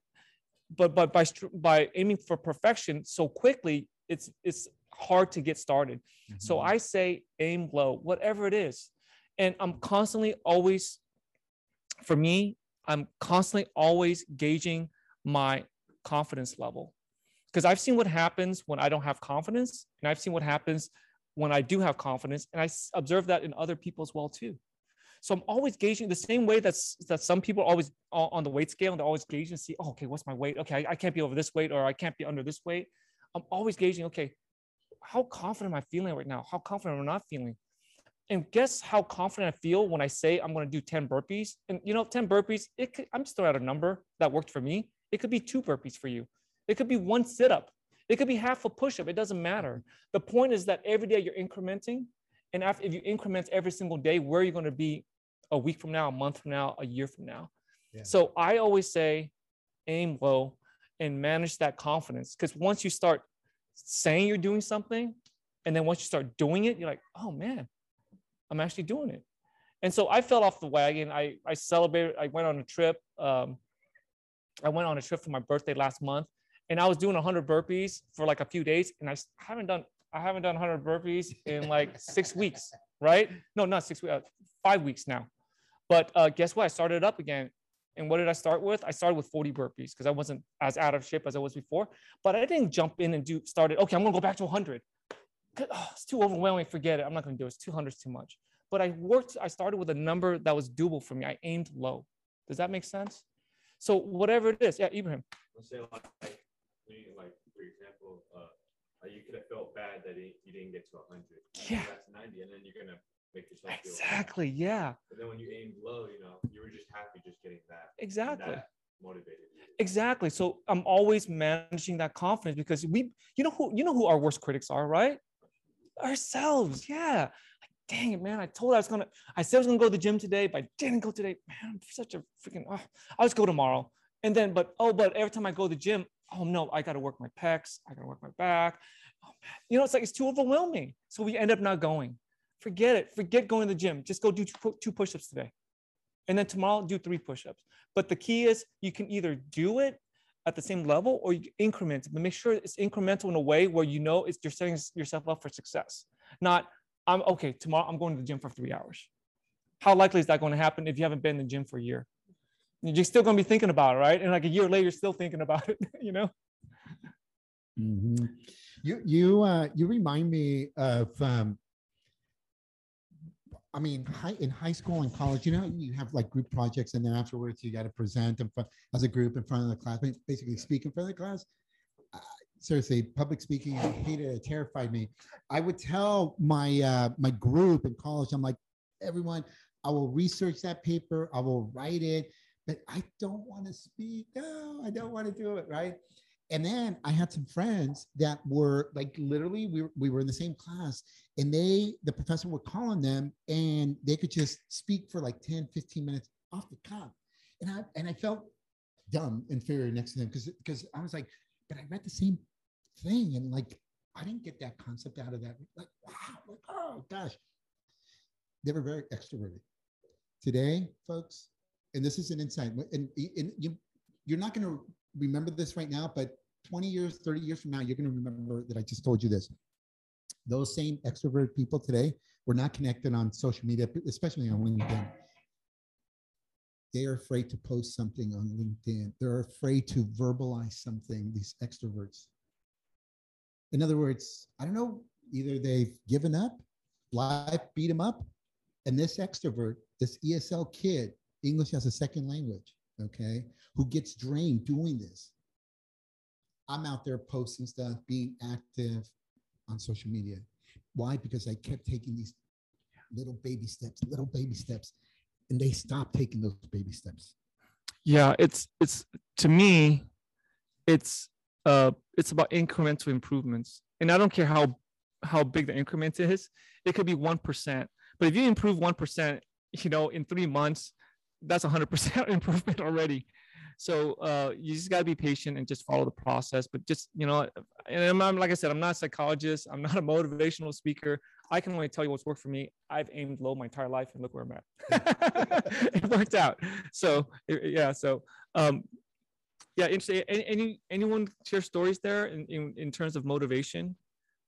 but but by by aiming for perfection so quickly it's it's hard to get started. Mm-hmm. so i say aim low whatever it is. And i'm constantly always for me i'm constantly always gauging my confidence level. Because i've seen what happens when i don't have confidence and i've seen what happens when i do have confidence and i observe that in other people as well too so I'm always gauging the same way that's that some people always on the weight scale and they're always gauging see, oh, okay, what's my weight? Okay, I, I can't be over this weight or I can't be under this weight. I'm always gauging, okay, how confident am I feeling right now? How confident am I not feeling? And guess how confident I feel when I say I'm going to do 10 burpees? And you know, 10 burpees, it could, I'm just throwing out a number that worked for me. It could be two burpees for you. It could be one sit up. It could be half a push up. It doesn't matter. The point is that every day you're incrementing. And if you increment every single day, where are you going to be a week from now, a month from now, a year from now?
Yeah.
So I always say aim low and manage that confidence. Because once you start saying you're doing something, and then once you start doing it, you're like, oh man, I'm actually doing it. And so I fell off the wagon. I, I celebrated, I went on a trip. Um, I went on a trip for my birthday last month and I was doing 100 burpees for like a few days. And I haven't done, I haven't done 100 burpees in like six weeks, right? No, not six weeks, uh, five weeks now. But uh, guess what? I started up again. And what did I start with? I started with 40 burpees because I wasn't as out of shape as I was before. But I didn't jump in and do started, okay, I'm gonna go back to 100. Oh, it's too overwhelming. Forget it. I'm not gonna do it. It's 200 is too much. But I worked, I started with a number that was doable for me. I aimed low. Does that make sense? So whatever it is, yeah, Ibrahim.
Let's say like, like, like for example, uh, you could have felt bad that you didn't get to 100.
Yeah.
That's 90, and then you're gonna make yourself feel
exactly. Yeah.
But then when you aimed low, you know, you were just happy just getting that.
Exactly.
That motivated you.
Exactly. So I'm always managing that confidence because we, you know who, you know who our worst critics are, right? Ourselves. Yeah. Like, dang it, man. I told I was gonna, I said I was gonna go to the gym today, but I didn't go today. Man, I'm such a freaking. Oh, I'll just go tomorrow. And then, but oh, but every time I go to the gym, oh no, I got to work my pecs. I got to work my back. Oh man, you know, it's like it's too overwhelming. So we end up not going. Forget it. Forget going to the gym. Just go do two push-ups today. And then tomorrow, do three push-ups. But the key is you can either do it at the same level or you increment, but make sure it's incremental in a way where you know it's you're setting yourself up for success. Not, I'm okay, tomorrow I'm going to the gym for three hours. How likely is that going to happen if you haven't been in the gym for a year? You're still going to be thinking about it, right? And like a year later, you're still thinking about it, [laughs] you know?
Mm-hmm. You you uh, you remind me of um, I mean, high, in high school and college, you know, you have like group projects, and then afterwards you got to present in front, as a group in front of the class, basically speak in front of the class. Uh, seriously, public speaking, I hated it. It terrified me. I would tell my uh, my group in college, I'm like, everyone, I will research that paper, I will write it, but I don't want to speak. No, I don't want to do it. Right and then I had some friends that were like literally we were, we were in the same class and they the professor would call on them and they could just speak for like 10 15 minutes off the cuff. And I and I felt dumb inferior next to them because because I was like but I read the same thing and like I didn't get that concept out of that. Like wow like, oh gosh. They were very extroverted. Today folks and this is an insight and, and you you're not going to remember this right now but 20 years, 30 years from now, you're going to remember that I just told you this. Those same extrovert people today were not connected on social media, especially on LinkedIn. They are afraid to post something on LinkedIn. They're afraid to verbalize something, these extroverts. In other words, I don't know, either they've given up, life beat them up, and this extrovert, this ESL kid, English as a second language, okay, who gets drained doing this, I'm out there posting stuff, being active on social media. Why? Because I kept taking these little baby steps, little baby steps, and they stopped taking those baby steps.
Yeah, it's it's to me, it's uh it's about incremental improvements. And I don't care how how big the increment is, it could be one percent. But if you improve one percent, you know, in three months, that's hundred percent [laughs] improvement already. So uh, you just got to be patient and just follow the process. But just, you know, and I'm, I'm, like I said, I'm not a psychologist. I'm not a motivational speaker. I can only tell you what's worked for me. I've aimed low my entire life and look where I'm at. [laughs] it worked out. So yeah. So um, yeah, interesting. Any, any anyone share stories there in, in, in terms of motivation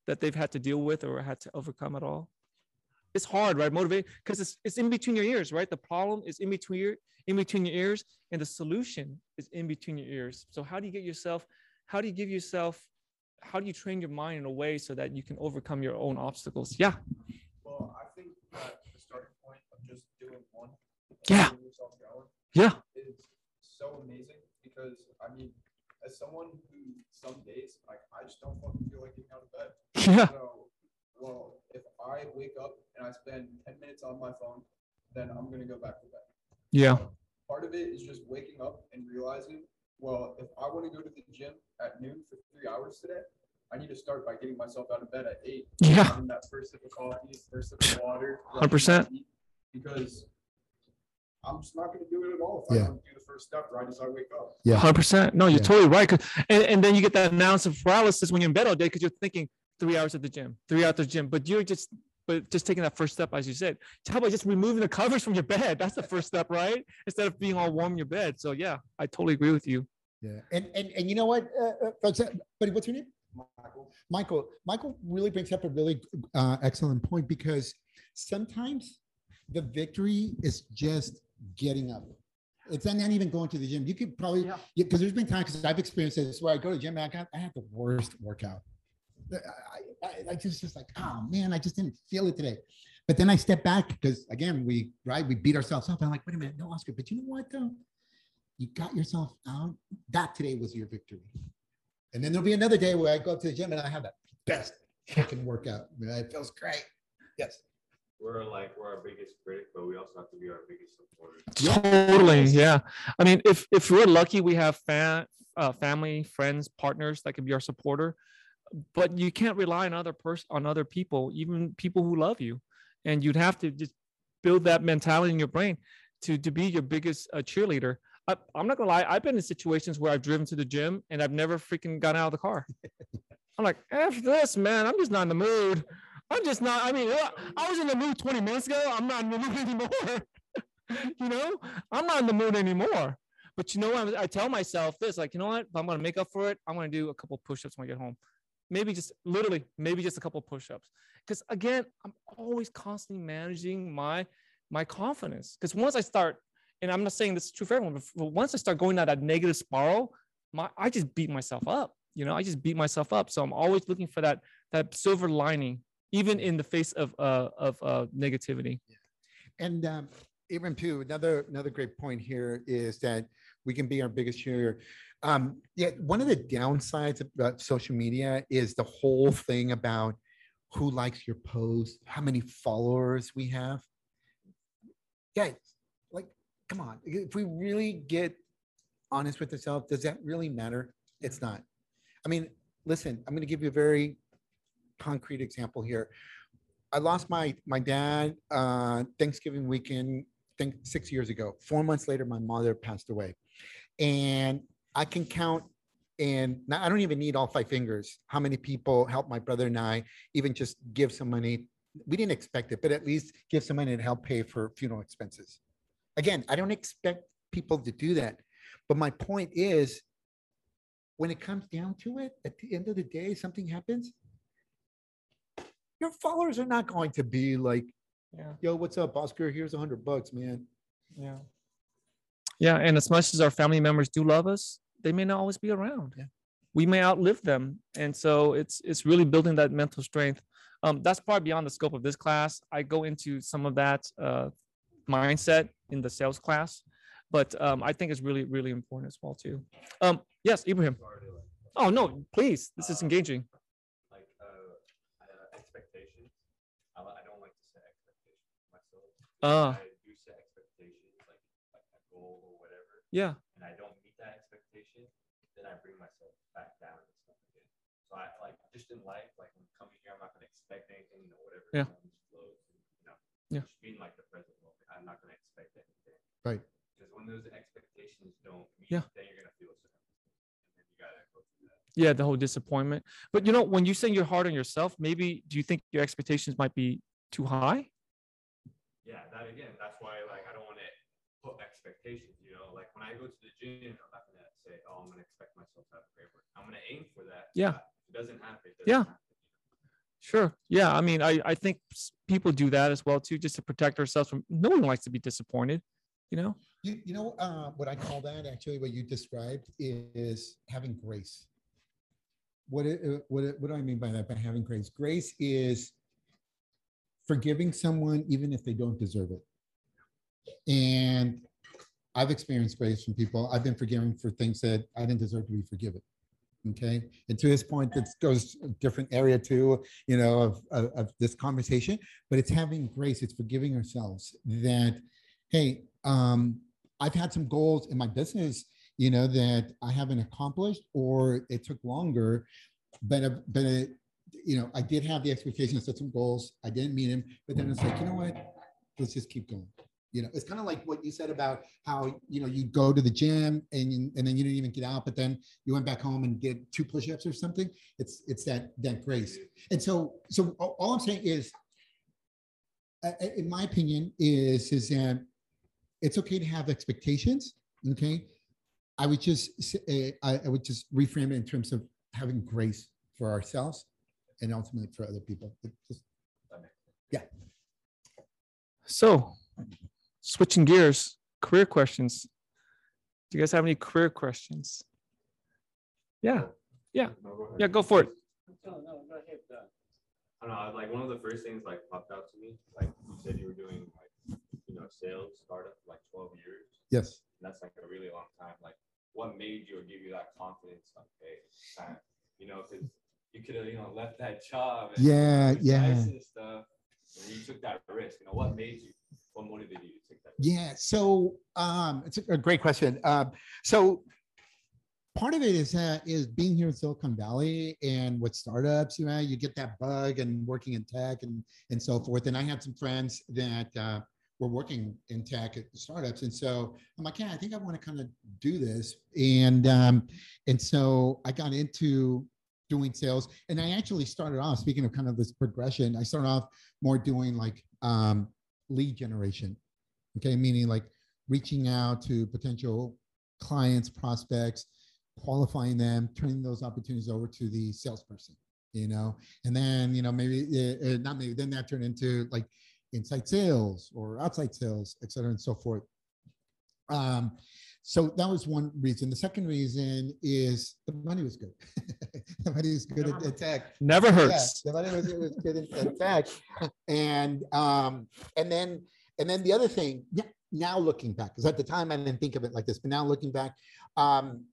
that they've had to deal with or had to overcome at all? It's hard, right? Motivate because it's, it's in between your ears, right? The problem is in between your in between your ears, and the solution is in between your ears. So how do you get yourself? How do you give yourself? How do you train your mind in a way so that you can overcome your own obstacles? Yeah.
Well, I think that the starting point of just doing one,
yeah,
going,
yeah,
is so amazing because I mean, as someone who some days like I just don't fucking feel like getting out of bed. [laughs]
Yeah.
So, well, if I wake up and I spend 10 minutes on my phone, then I'm going to go back to bed.
Yeah.
Part of it is just waking up and realizing, well, if I want to go to the gym at noon for three hours today, I need to start by getting myself out of bed at eight.
Yeah.
having that first sip of coffee, first sip of [laughs] water.
100%.
Because I'm just not going to do it at all if
Yeah.
I don't do the first step right as I wake up.
Yeah.
Hundred percent. No, you're
Yeah.
totally right. And, and then you get that analysis of paralysis when you're in bed all day because you're thinking three hours at the gym, three hours at the gym, but you're just, but just taking that first step, as you said. How about just removing the covers from your bed? [laughs] That's the first step, right? Instead of being all warm in your bed. So yeah, I totally agree with you.
Yeah, and and and you know what, uh, uh, folks, buddy, what's your name?
Michael,
Michael. Michael really brings up a really uh, excellent point because sometimes the victory is just getting up. It's not even going to the gym. You could probably
Yeah.
because there's been times because I've experienced this where I go to the gym and I got I had the worst workout. I, I, I- I just just like oh man, I just didn't feel it today. But then I step back because again we right we beat ourselves up. I'm like wait a minute, no Oscar, but you know what though, you got yourself out. That today was your victory. And then there'll be another day where I go up to the gym and I have the best freaking workout. It feels great. Yes.
We're like we're our biggest critic, but we also have to be our biggest supporter.
Totally. Yeah. I mean, if if we're lucky, we have fan, uh, family, friends, partners that can be our supporter. But you can't rely on other person on other people, even people who love you, and you'd have to just build that mentality in your brain to to be your biggest uh, cheerleader. I, I'm not gonna lie. I've been in situations where I've driven to the gym and I've never freaking gotten out of the car. [laughs] I'm like, F this, man. I'm just not in the mood. I'm just not. I mean, I was in the mood 20 minutes ago. I'm not in the [laughs] mood anymore. [laughs] you know, I'm not in the mood anymore. But you know what? I tell myself this, like, you know what? If I'm gonna make up for it, I'm gonna do a couple push-ups when I get home. Maybe just literally, maybe just a couple push-ups. Because again, I'm always constantly managing my my confidence. Because once I start, and I'm not saying this is true for everyone, but once I start going down that negative spiral, my I just beat myself up. You know, I just beat myself up. So I'm always looking for that that silver lining, even in the face of uh of uh negativity.
And um, Ibrahim too, another another great point here is that we can be our biggest cheerleader. Um, yeah, one of the downsides about social media is the whole thing about who likes your post, how many followers we have. Guys, like, come on. If we really get honest with ourselves, does that really matter? It's not. I mean, listen, I'm going to give you a very concrete example here. I lost my my dad uh, Thanksgiving weekend, think six years ago. Four months later, my mother passed away, and I can count. And now I don't even need all five fingers. How many people helped my brother and I even just give some money? We didn't expect it, but at least give some money to help pay for funeral expenses. Again, I don't expect people to do that, but my point is, when it comes down to it, at the end of the day, something happens your followers are not going to be like,
Yeah.
yo, what's up, Oscar? Here's a hundred bucks, man.
Yeah. Yeah. And as much as our family members do love us, they may not always be around.
Yeah.
We may outlive them. And so it's it's really building that mental strength. Um, that's probably beyond the scope of this class. I go into some of that uh, mindset in the sales class, but um, I think it's really, really important as well too. Um, yes, Ibrahim.
Sorry to, like,
Oh no, please. This is engaging.
uh, uh, expectations. I, li- I don't like to set expectations for myself.
Ah.
I do set expectations like like a goal or whatever,
Yeah.
and I don't meet that expectation, then I bring myself back down and stuff again. So I like just in life, like when coming here, I'm not gonna expect anything, you know, whatever
Yeah.
comes flows, and, you know,
Yeah.
just being like the present moment. I'm not gonna expect anything.
Right.
Because when those expectations don't meet,
Yeah.
then you're gonna feel certain, and then you gotta go through that.
Yeah, the whole disappointment. But you know, when you say you're hard on yourself, maybe do you think your expectations might be too high?
yeah, that again, that's why like I don't want to put expectations. You know, like when I go to the gym, I'm not gonna say, "Oh, I'm gonna expect myself to have a great work." I'm gonna aim for that.
Yeah.
If it doesn't happen. It doesn't
Yeah.
happen.
Sure. Yeah. I mean, I, I think people do that as well too, just to protect ourselves from no one likes to be disappointed, you know?
You, you know, uh, what I call that actually, what you described is having grace. What, it- uh, what, it- what do I mean by that? By having grace? Grace is forgiving someone even if they don't deserve it. And I've experienced grace from people. I've been forgiven for things that I didn't deserve to be forgiven. Okay, and to his point, this goes a different area too, you know, of, of, of this conversation, but it's having grace, it's forgiving ourselves that, hey, um, I've had some goals in my business, you know, that I haven't accomplished or it took longer, but, but, you know, I did have the expectation of some goals. I didn't meet them, but then it's like, you know what? Let's just keep going. You know, it's kind of like what you said about how, you know, you go to the gym and, and then you didn't even get out, but then you went back home and did two push-ups or something. It's, it's that, that grace. And so, so all, all I'm saying is, in my opinion, is, is that it's okay to have expectations, okay? I would just, s- uh, I, I would just reframe it in terms of having grace for ourselves and ultimately for other people. It just-
So, switching gears, career questions. Do you guys have any career questions? Yeah, Yeah.
No, go
yeah, go for it.
No, no, go ahead.
I don't know, like one of the first things like popped out to me, like you said you were doing like, you know, sales startup like twelve years.
Yes.
And that's like a really long time. Like what made you or give you that confidence? Like, hey, it's time, you know, because you could have, you know, left that job. and
Yeah, yeah.
And stuff. And you took that risk. You know, what made you? What motivated you to take that?
Yeah. So um, it's a, great question. Um, so part of it is that is being here in Silicon Valley and with startups, you know, you get that bug and working in tech and and so forth. And I had some friends that uh, were working in tech at startups, and so I'm like, yeah, I think I want to kind of do this. And um, and so I got into doing sales, and I actually started off. Speaking of kind of this progression, I started off more doing like um, lead generation. Okay, meaning like reaching out to potential clients, prospects, qualifying them, turning those opportunities over to the salesperson, you know, and then, you know, maybe, uh, not maybe, then that turned into like inside sales or outside sales, et cetera, and so forth. Um, so that was one reason. The second reason is the money was good. [laughs] the money was good at, at tech.
Never
Yeah,
hurts.
the money was, was good at, in tech. And um, and then and then the other thing, yeah, now looking back, because at the time I didn't think of it like this, but now looking back, um,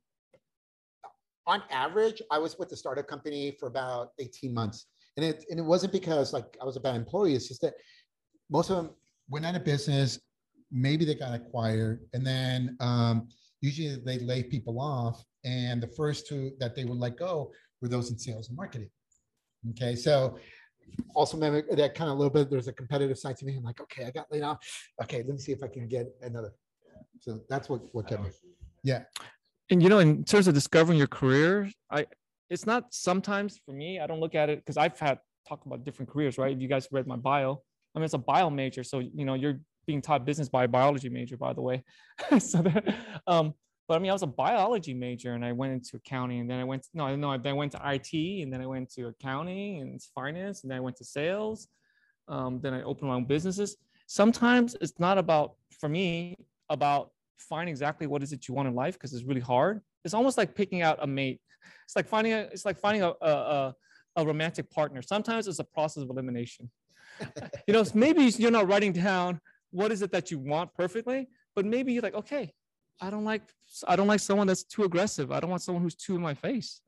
on average, I was with the startup company for about 18 months. And it and it wasn't because like I was a bad employee, it's just that most of them went out of business, maybe they got acquired, and then um, usually they lay people off. And the first two that they would let go were those in sales and marketing. Okay, so also maybe that kind of a little bit, there's a competitive side to me. I'm like, okay, I got laid off. Okay, let me see if I can get another. So that's what, what kept me.
mean.
and you know in terms of discovering your career i it's not sometimes for me i don't look at it because i've had talk about different careers right if you guys read my bio i mean it's a bio major so you know you're being taught business by a biology major by the way [laughs] so that, um but i mean i was a biology major and i went into accounting and then i went no no then i went to it and then i went to accounting and finance and then i went to sales um, then i opened my own businesses sometimes it's not about for me about find exactly what is it you want in life because it's really hard. It's almost like picking out a mate. It's like finding a it's like finding a, a, a romantic partner. Sometimes it's a process of elimination. [laughs] you know, maybe you're not writing down what is it that you want perfectly, but maybe you're like, okay, I don't like I don't like someone that's too aggressive. I don't want someone who's too in my face.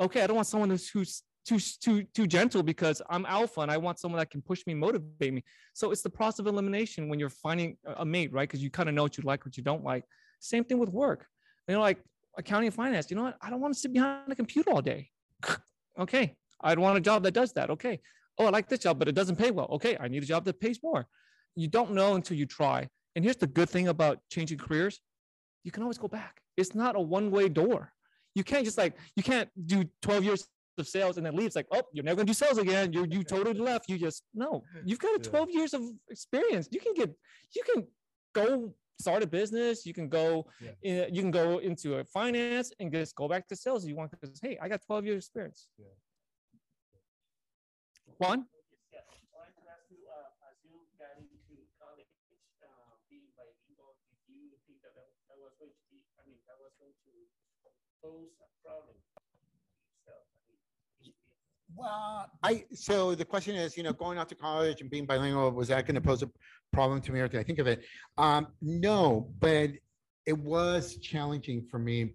Okay, I don't want someone who's who's too too too gentle because I'm alpha and I want someone that can push me, motivate me. So it's the process of elimination when you're finding a- mate, right? Because you kind of know what you like, what you don't like. Same thing with work. You know, like accounting and finance. You know what? I don't want to sit behind a computer all day. [laughs] okay, I'd want a job that does that. Okay. Oh, I like this job, but it doesn't pay well. Okay, I need a job that pays more. You don't know until you try. And here's the good thing about changing careers: you can always go back. It's not a one-way door. You can't just like you can't do 12 years of sales and then leave. It's like, oh, you're never gonna do sales again. You you totally [laughs] left. You just no. You've got a
Yeah.
12 years of experience. You can get you can go start a business. You can go
Yeah.
in, you can go into a finance and just go back to sales if you want because hey, I got 12 years experience.
Yeah.
Juan?
Yes, I wanted to ask you, uh, as you got into college, uh, being bilingual, did you think that that that was going to be, I mean, that was going to pose a problem?
Well, I, so the question is, you know, going out to college and being bilingual, was that going to pose a problem to me or did I think of it? Um, no, but it was challenging for me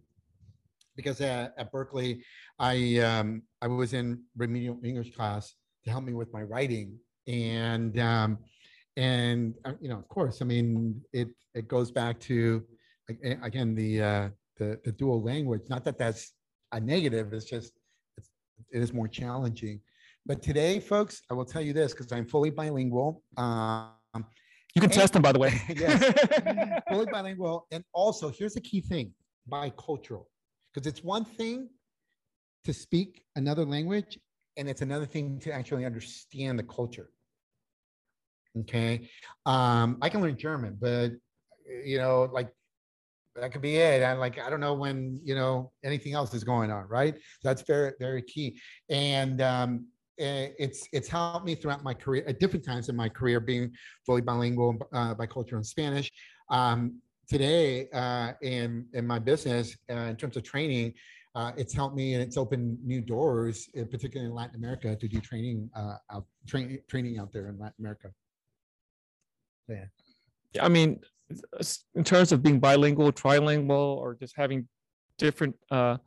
because at, at Berkeley, I um, I was in remedial English class to help me with my writing, and um, and uh, you know, of course, I mean, it it goes back to again the uh, the the dual language. Not that that's a negative. It's just it's, it is more challenging. But today, folks, I will tell you this because I'm fully bilingual. Um,
You can
And-
test them, by the way. [laughs]
Yes. [laughs] fully bilingual. And also, here's the key thing bicultural. Because it's one thing to speak another language, and it's another thing to actually understand the culture. Okay. Um, I can learn German, but you know, like that could be it. I'm like, I don't know when, you know, anything else is going on, right? That's very, very key. And um, it's it's helped me throughout my career at different times in my career being fully bilingual, uh, bicultural in Spanish. Um, today, uh, in in my business, uh, in terms of training, uh, it's helped me and it's opened new doors, uh, particularly in Latin America, to do training uh, out training training out there in Latin America.
I mean, in terms of being bilingual, trilingual, or just having different, uh,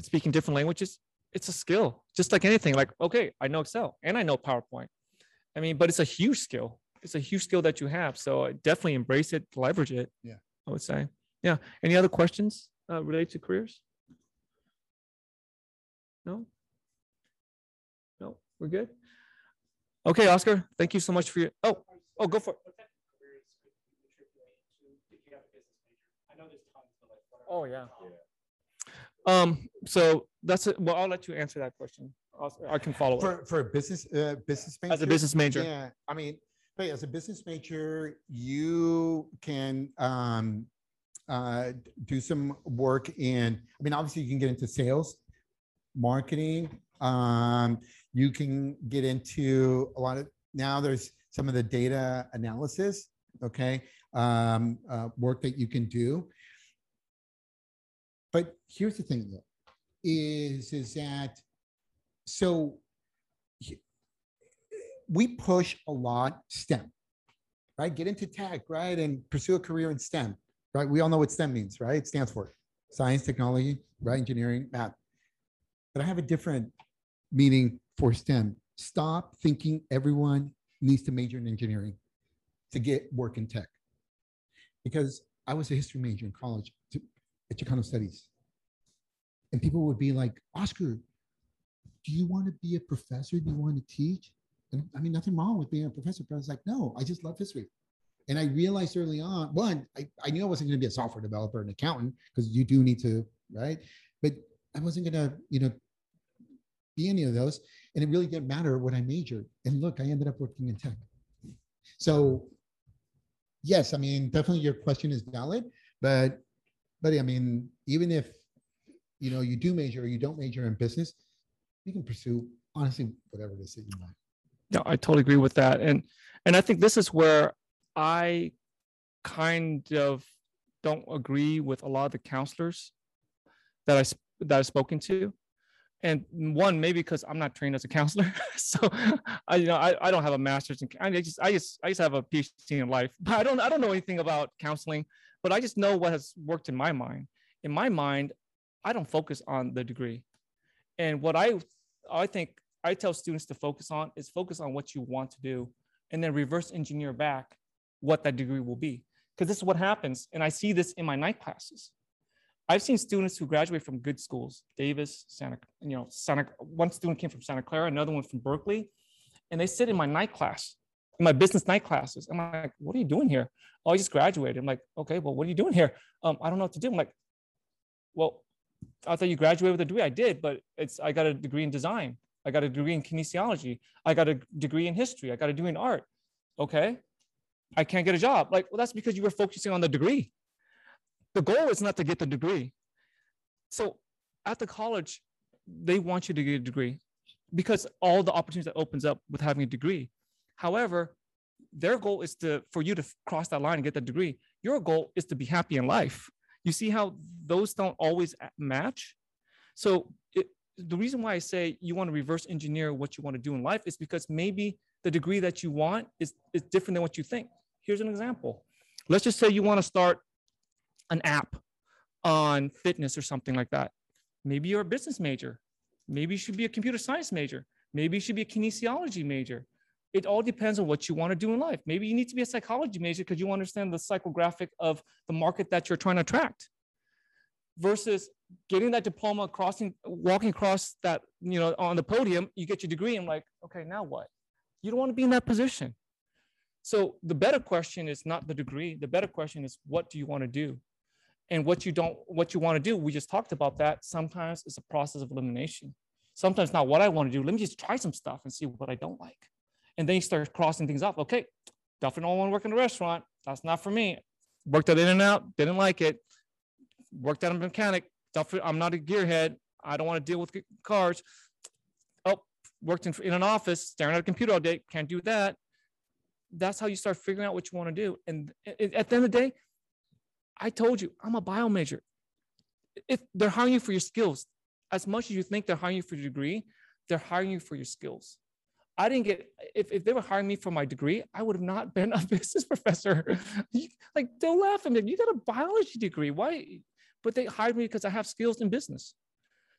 speaking different languages, it's a skill, just like anything. Like, okay, I know Excel and I know PowerPoint. I mean, but it's a huge skill. It's a huge skill that you have. So definitely embrace it, leverage it.
Yeah.
I would say. Yeah. Any other questions uh, related to careers? No. No, we're good. Okay, Oscar. Thank you so much for your. Oh, oh, go for it.
What type of careers could you matriculate into if you have a business major? I know there's tons, but like. what are-
Oh, yeah. Um, so that's it. Well, I'll let you answer that question. I'll- I can follow up
For for a business uh, business major,
as a business major.
Yeah, I mean, but as a business major, you can um, uh, do some work in. I mean, obviously, you can get into sales, marketing. Um, you can get into a lot of now. There's some of the data analysis. Okay, um, uh, work that you can do. But here's the thing, though, is is that so we push a lot STEM, right? Get into tech, right? And pursue a career in STEM, right? We all know what STEM means, right? It stands for science, technology, right? Engineering, math. But I have a different meaning for STEM. Stop thinking everyone needs to major in engineering to get work in tech. Because I was a history major in college at Chicano Studies. And people would be like, Oscar, do you want to be a professor? Do you want to teach? And I mean, nothing wrong with being a professor, but I was like, no, I just love history. And I realized early on, one, I, I knew I wasn't going to be a software developer, an accountant, because you do need to, right? But I wasn't going to, you know, be any of those. And it really didn't matter what I majored. And look, I ended up working in tech. So yes, I mean, definitely your question is valid, but, but I mean, even if, you know, you do major or you don't major in business, you can pursue honestly whatever it is that you want.
Yeah, I totally agree with that. And and I think this is where I kind of don't agree with a lot of the counselors that I that I've spoken to. And one, maybe because I'm not trained as a counselor, [laughs] so I, you know, I, I don't have a master's in. I just, I just, I just have a PhD in life. But I don't, I don't know anything about counseling. But I just know what has worked in my mind. In my mind, I don't focus on the degree, and what I, I think I tell students to focus on is focus on what you want to do and then reverse engineer back what that degree will be. Because this is what happens. And I see this in my night classes. I've seen students who graduate from good schools, Davis, Santa, you know, Santa, one student came from Santa Clara, another one from Berkeley, and they sit in my night class, in my business night classes. I'm like, what are you doing here? Oh, I just graduated. I'm like, okay, well, what are you doing here? Um, I don't know what to do. I'm like, well, I thought you graduated with a degree. I did, but it's I got a degree in design. I got a degree in kinesiology. I got a degree in history. I got a degree in art. Okay. I can't get a job. Like, well, that's because you were focusing on the degree. The goal is not to get the degree. So at the college, they want you to get a degree because all the opportunities that opens up with having a degree. However, their goal is to for you to cross that line and get that degree. Your goal is to be happy in life. You see how those don't always uh, match? So it, the reason why I say you want to reverse engineer what you want to do in life is because maybe the degree that you want is, is different than what you think. Here's an example. Let's just say you want to start an app on fitness or something like that. Maybe you're a business major. Maybe you should be a computer science major. Maybe you should be a kinesiology major. It all depends on what you want to do in life. Maybe you need to be a psychology major because you understand the psychographic of the market that you're trying to attract. Versus getting that diploma, crossing, walking across that, you know, on the podium, you get your degree. I'm like, okay, now what? You don't want to be in that position. So the better question is not the degree. The better question is what do you want to do? And what you don't, what you want to do, we just talked about that. Sometimes it's a process of elimination. Sometimes not what I want to do. Let me just try some stuff and see what I don't like. And then you start crossing things off. Okay, definitely don't want to work in a restaurant. That's not for me. Worked at In-N-Out, didn't like it. Worked at a mechanic. Definitely, I'm not a gearhead. I don't want to deal with cars. Oh, worked in, in an office, staring at a computer all day. Can't do that that's how you start figuring out what you want to do. And at the end of the day, I told you, I'm a bio major. If they're hiring you for your skills, as much as you think they're hiring you for your degree, they're hiring you for your skills. I didn't get, if, if they were hiring me for my degree, I would have not [laughs] been a business professor. like, don't laugh at me. You got a biology degree. Why? But they hired me because I have skills in business.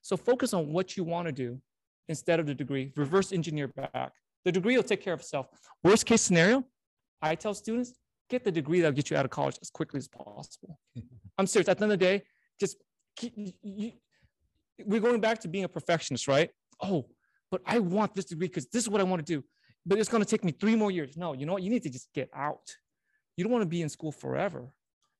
So focus on what you want to do instead of the degree, reverse engineer back. The degree will take care of itself. Worst case scenario, I tell students, get the degree that'll get you out of college as quickly as possible. [laughs] I'm serious. At the end of the day, just keep, you, we're going back to being a perfectionist, right? Oh, but I want this degree because this is what I want to do. But it's going to take me three more years. No, you know what? You need to just get out. You don't want to be in school forever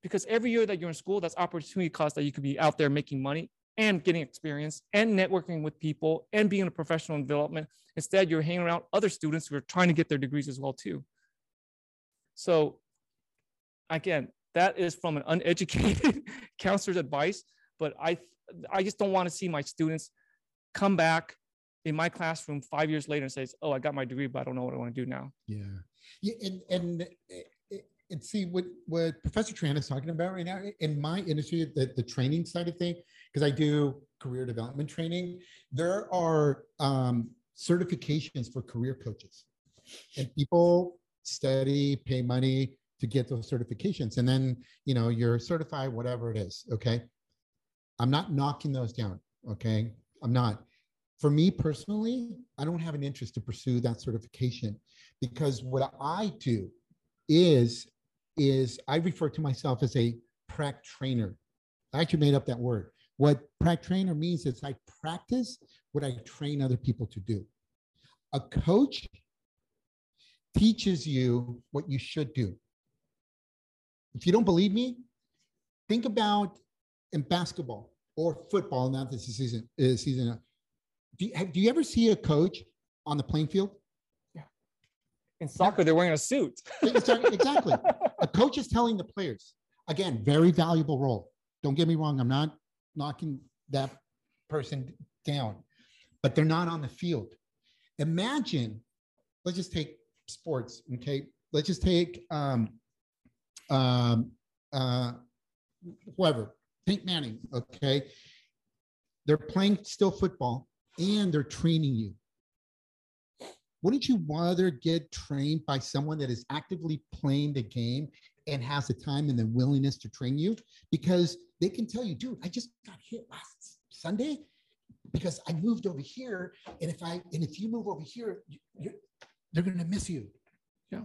because every year that you're in school, that's opportunity cost that you could be out there making money and getting experience and networking with people and being a professional in development. Instead, you're hanging around other students who are trying to get their degrees as well too. So again, that is from an uneducated [laughs] counselor's advice, but I, I just don't want to see my students come back in my classroom five years later and says, "Oh, I got my degree, but I don't know what I want to do now."
Yeah, yeah, and and and see what what Professor Tran is talking about right now in my industry, the the training side of thing, because I do career development training. There are um, certifications for career coaches, and people study, pay money to get those certifications, and then you know you're certified, whatever it is. Okay, I'm not knocking those down. Okay, I'm not. For me personally, I don't have an interest to pursue that certification because what I do is is I refer to myself as a prac trainer. I actually made up that word. What prac trainer means is I practice what I train other people to do. A coach teaches you what you should do. If you don't believe me, think about in basketball or football. Now this is season. Uh, season. Do you, have, do you ever see a coach on the playing field? Yeah.
In soccer, they're wearing a suit. [laughs]
exactly. A coach is telling the players, again, very valuable role. Don't get me wrong. I'm not knocking that person down, but they're not on the field. Imagine, let's just take sports, okay? Let's just take um, um, uh, whoever, Peyton Manning, okay? They're playing still football and they're training you wouldn't you rather get trained by someone that is actively playing the game and has the time and the willingness to train you? Because they can tell you, dude, I just got hit last Sunday because I moved over here. And if I and if you move over here, you, they're going to miss you.
Yeah.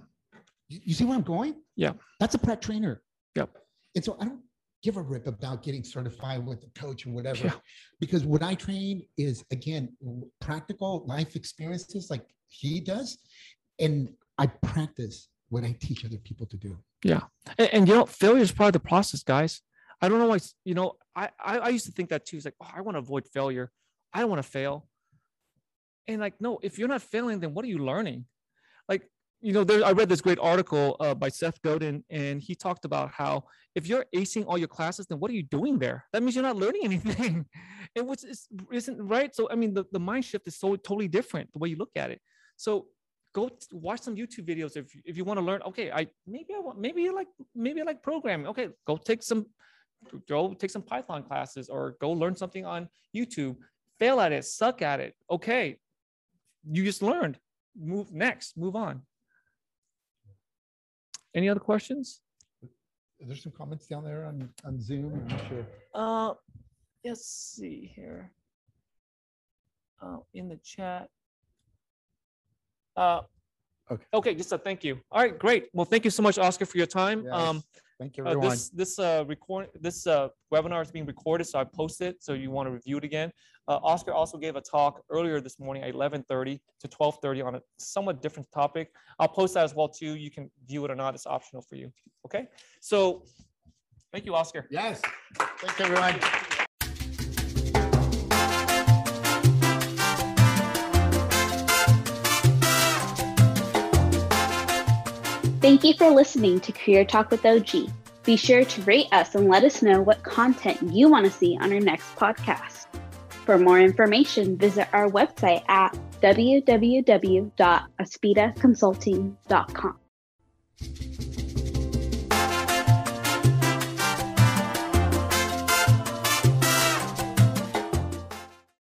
You, you see where I'm going?
Yeah.
That's a prac trainer.
Yep.
And so I don't give a rip about getting certified with the coach or whatever, yeah. because what I train is again practical life experiences like he does, and I practice what I teach other people to do.
Yeah, and, and you know, failure is part of the process, guys. I don't know why. You know, I, I I used to think that too. It's like, oh, I want to avoid failure. I don't want to fail. And like, no, if you're not failing, then what are you learning? You know, there, I read this great article uh, by Seth Godin, and he talked about how if you're acing all your classes, then what are you doing there? That means you're not learning [laughs] anything, and which is, isn't right. So, I mean, the, the mind shift is so totally different the way you look at it. So, go watch some YouTube videos if if you want to learn. Okay, I maybe I want maybe you like maybe like programming. Okay, go take some go take some Python classes or go learn something on YouTube. Fail at it, suck at it. Okay, you just learned. Move next, move on. Any other questions?
There's some comments down there on, on Zoom. I'm not sure.
Uh, let's see here. Uh, in the chat. Uh,
Okay.
okay, just a thank you. All right, great. Well, thank you so much, Oscar, for your time. Um,
Thank you,
uh,
everyone.
this this uh record this uh webinar is being recorded, so I posted it. So you want to review it again. Uh, Oscar also gave a talk earlier this morning at 11:30 to 12:30 on a somewhat different topic. I'll post that as well too. You can view it or not. It's optional for you. Okay. So, thank you, Oscar.
Yes. Thank you, everyone.
Thank you for listening to Career Talk with OG. Be sure to rate us and let us know what content you want to see on our next podcast. For more information, visit our website at www.aspidaconsulting.com.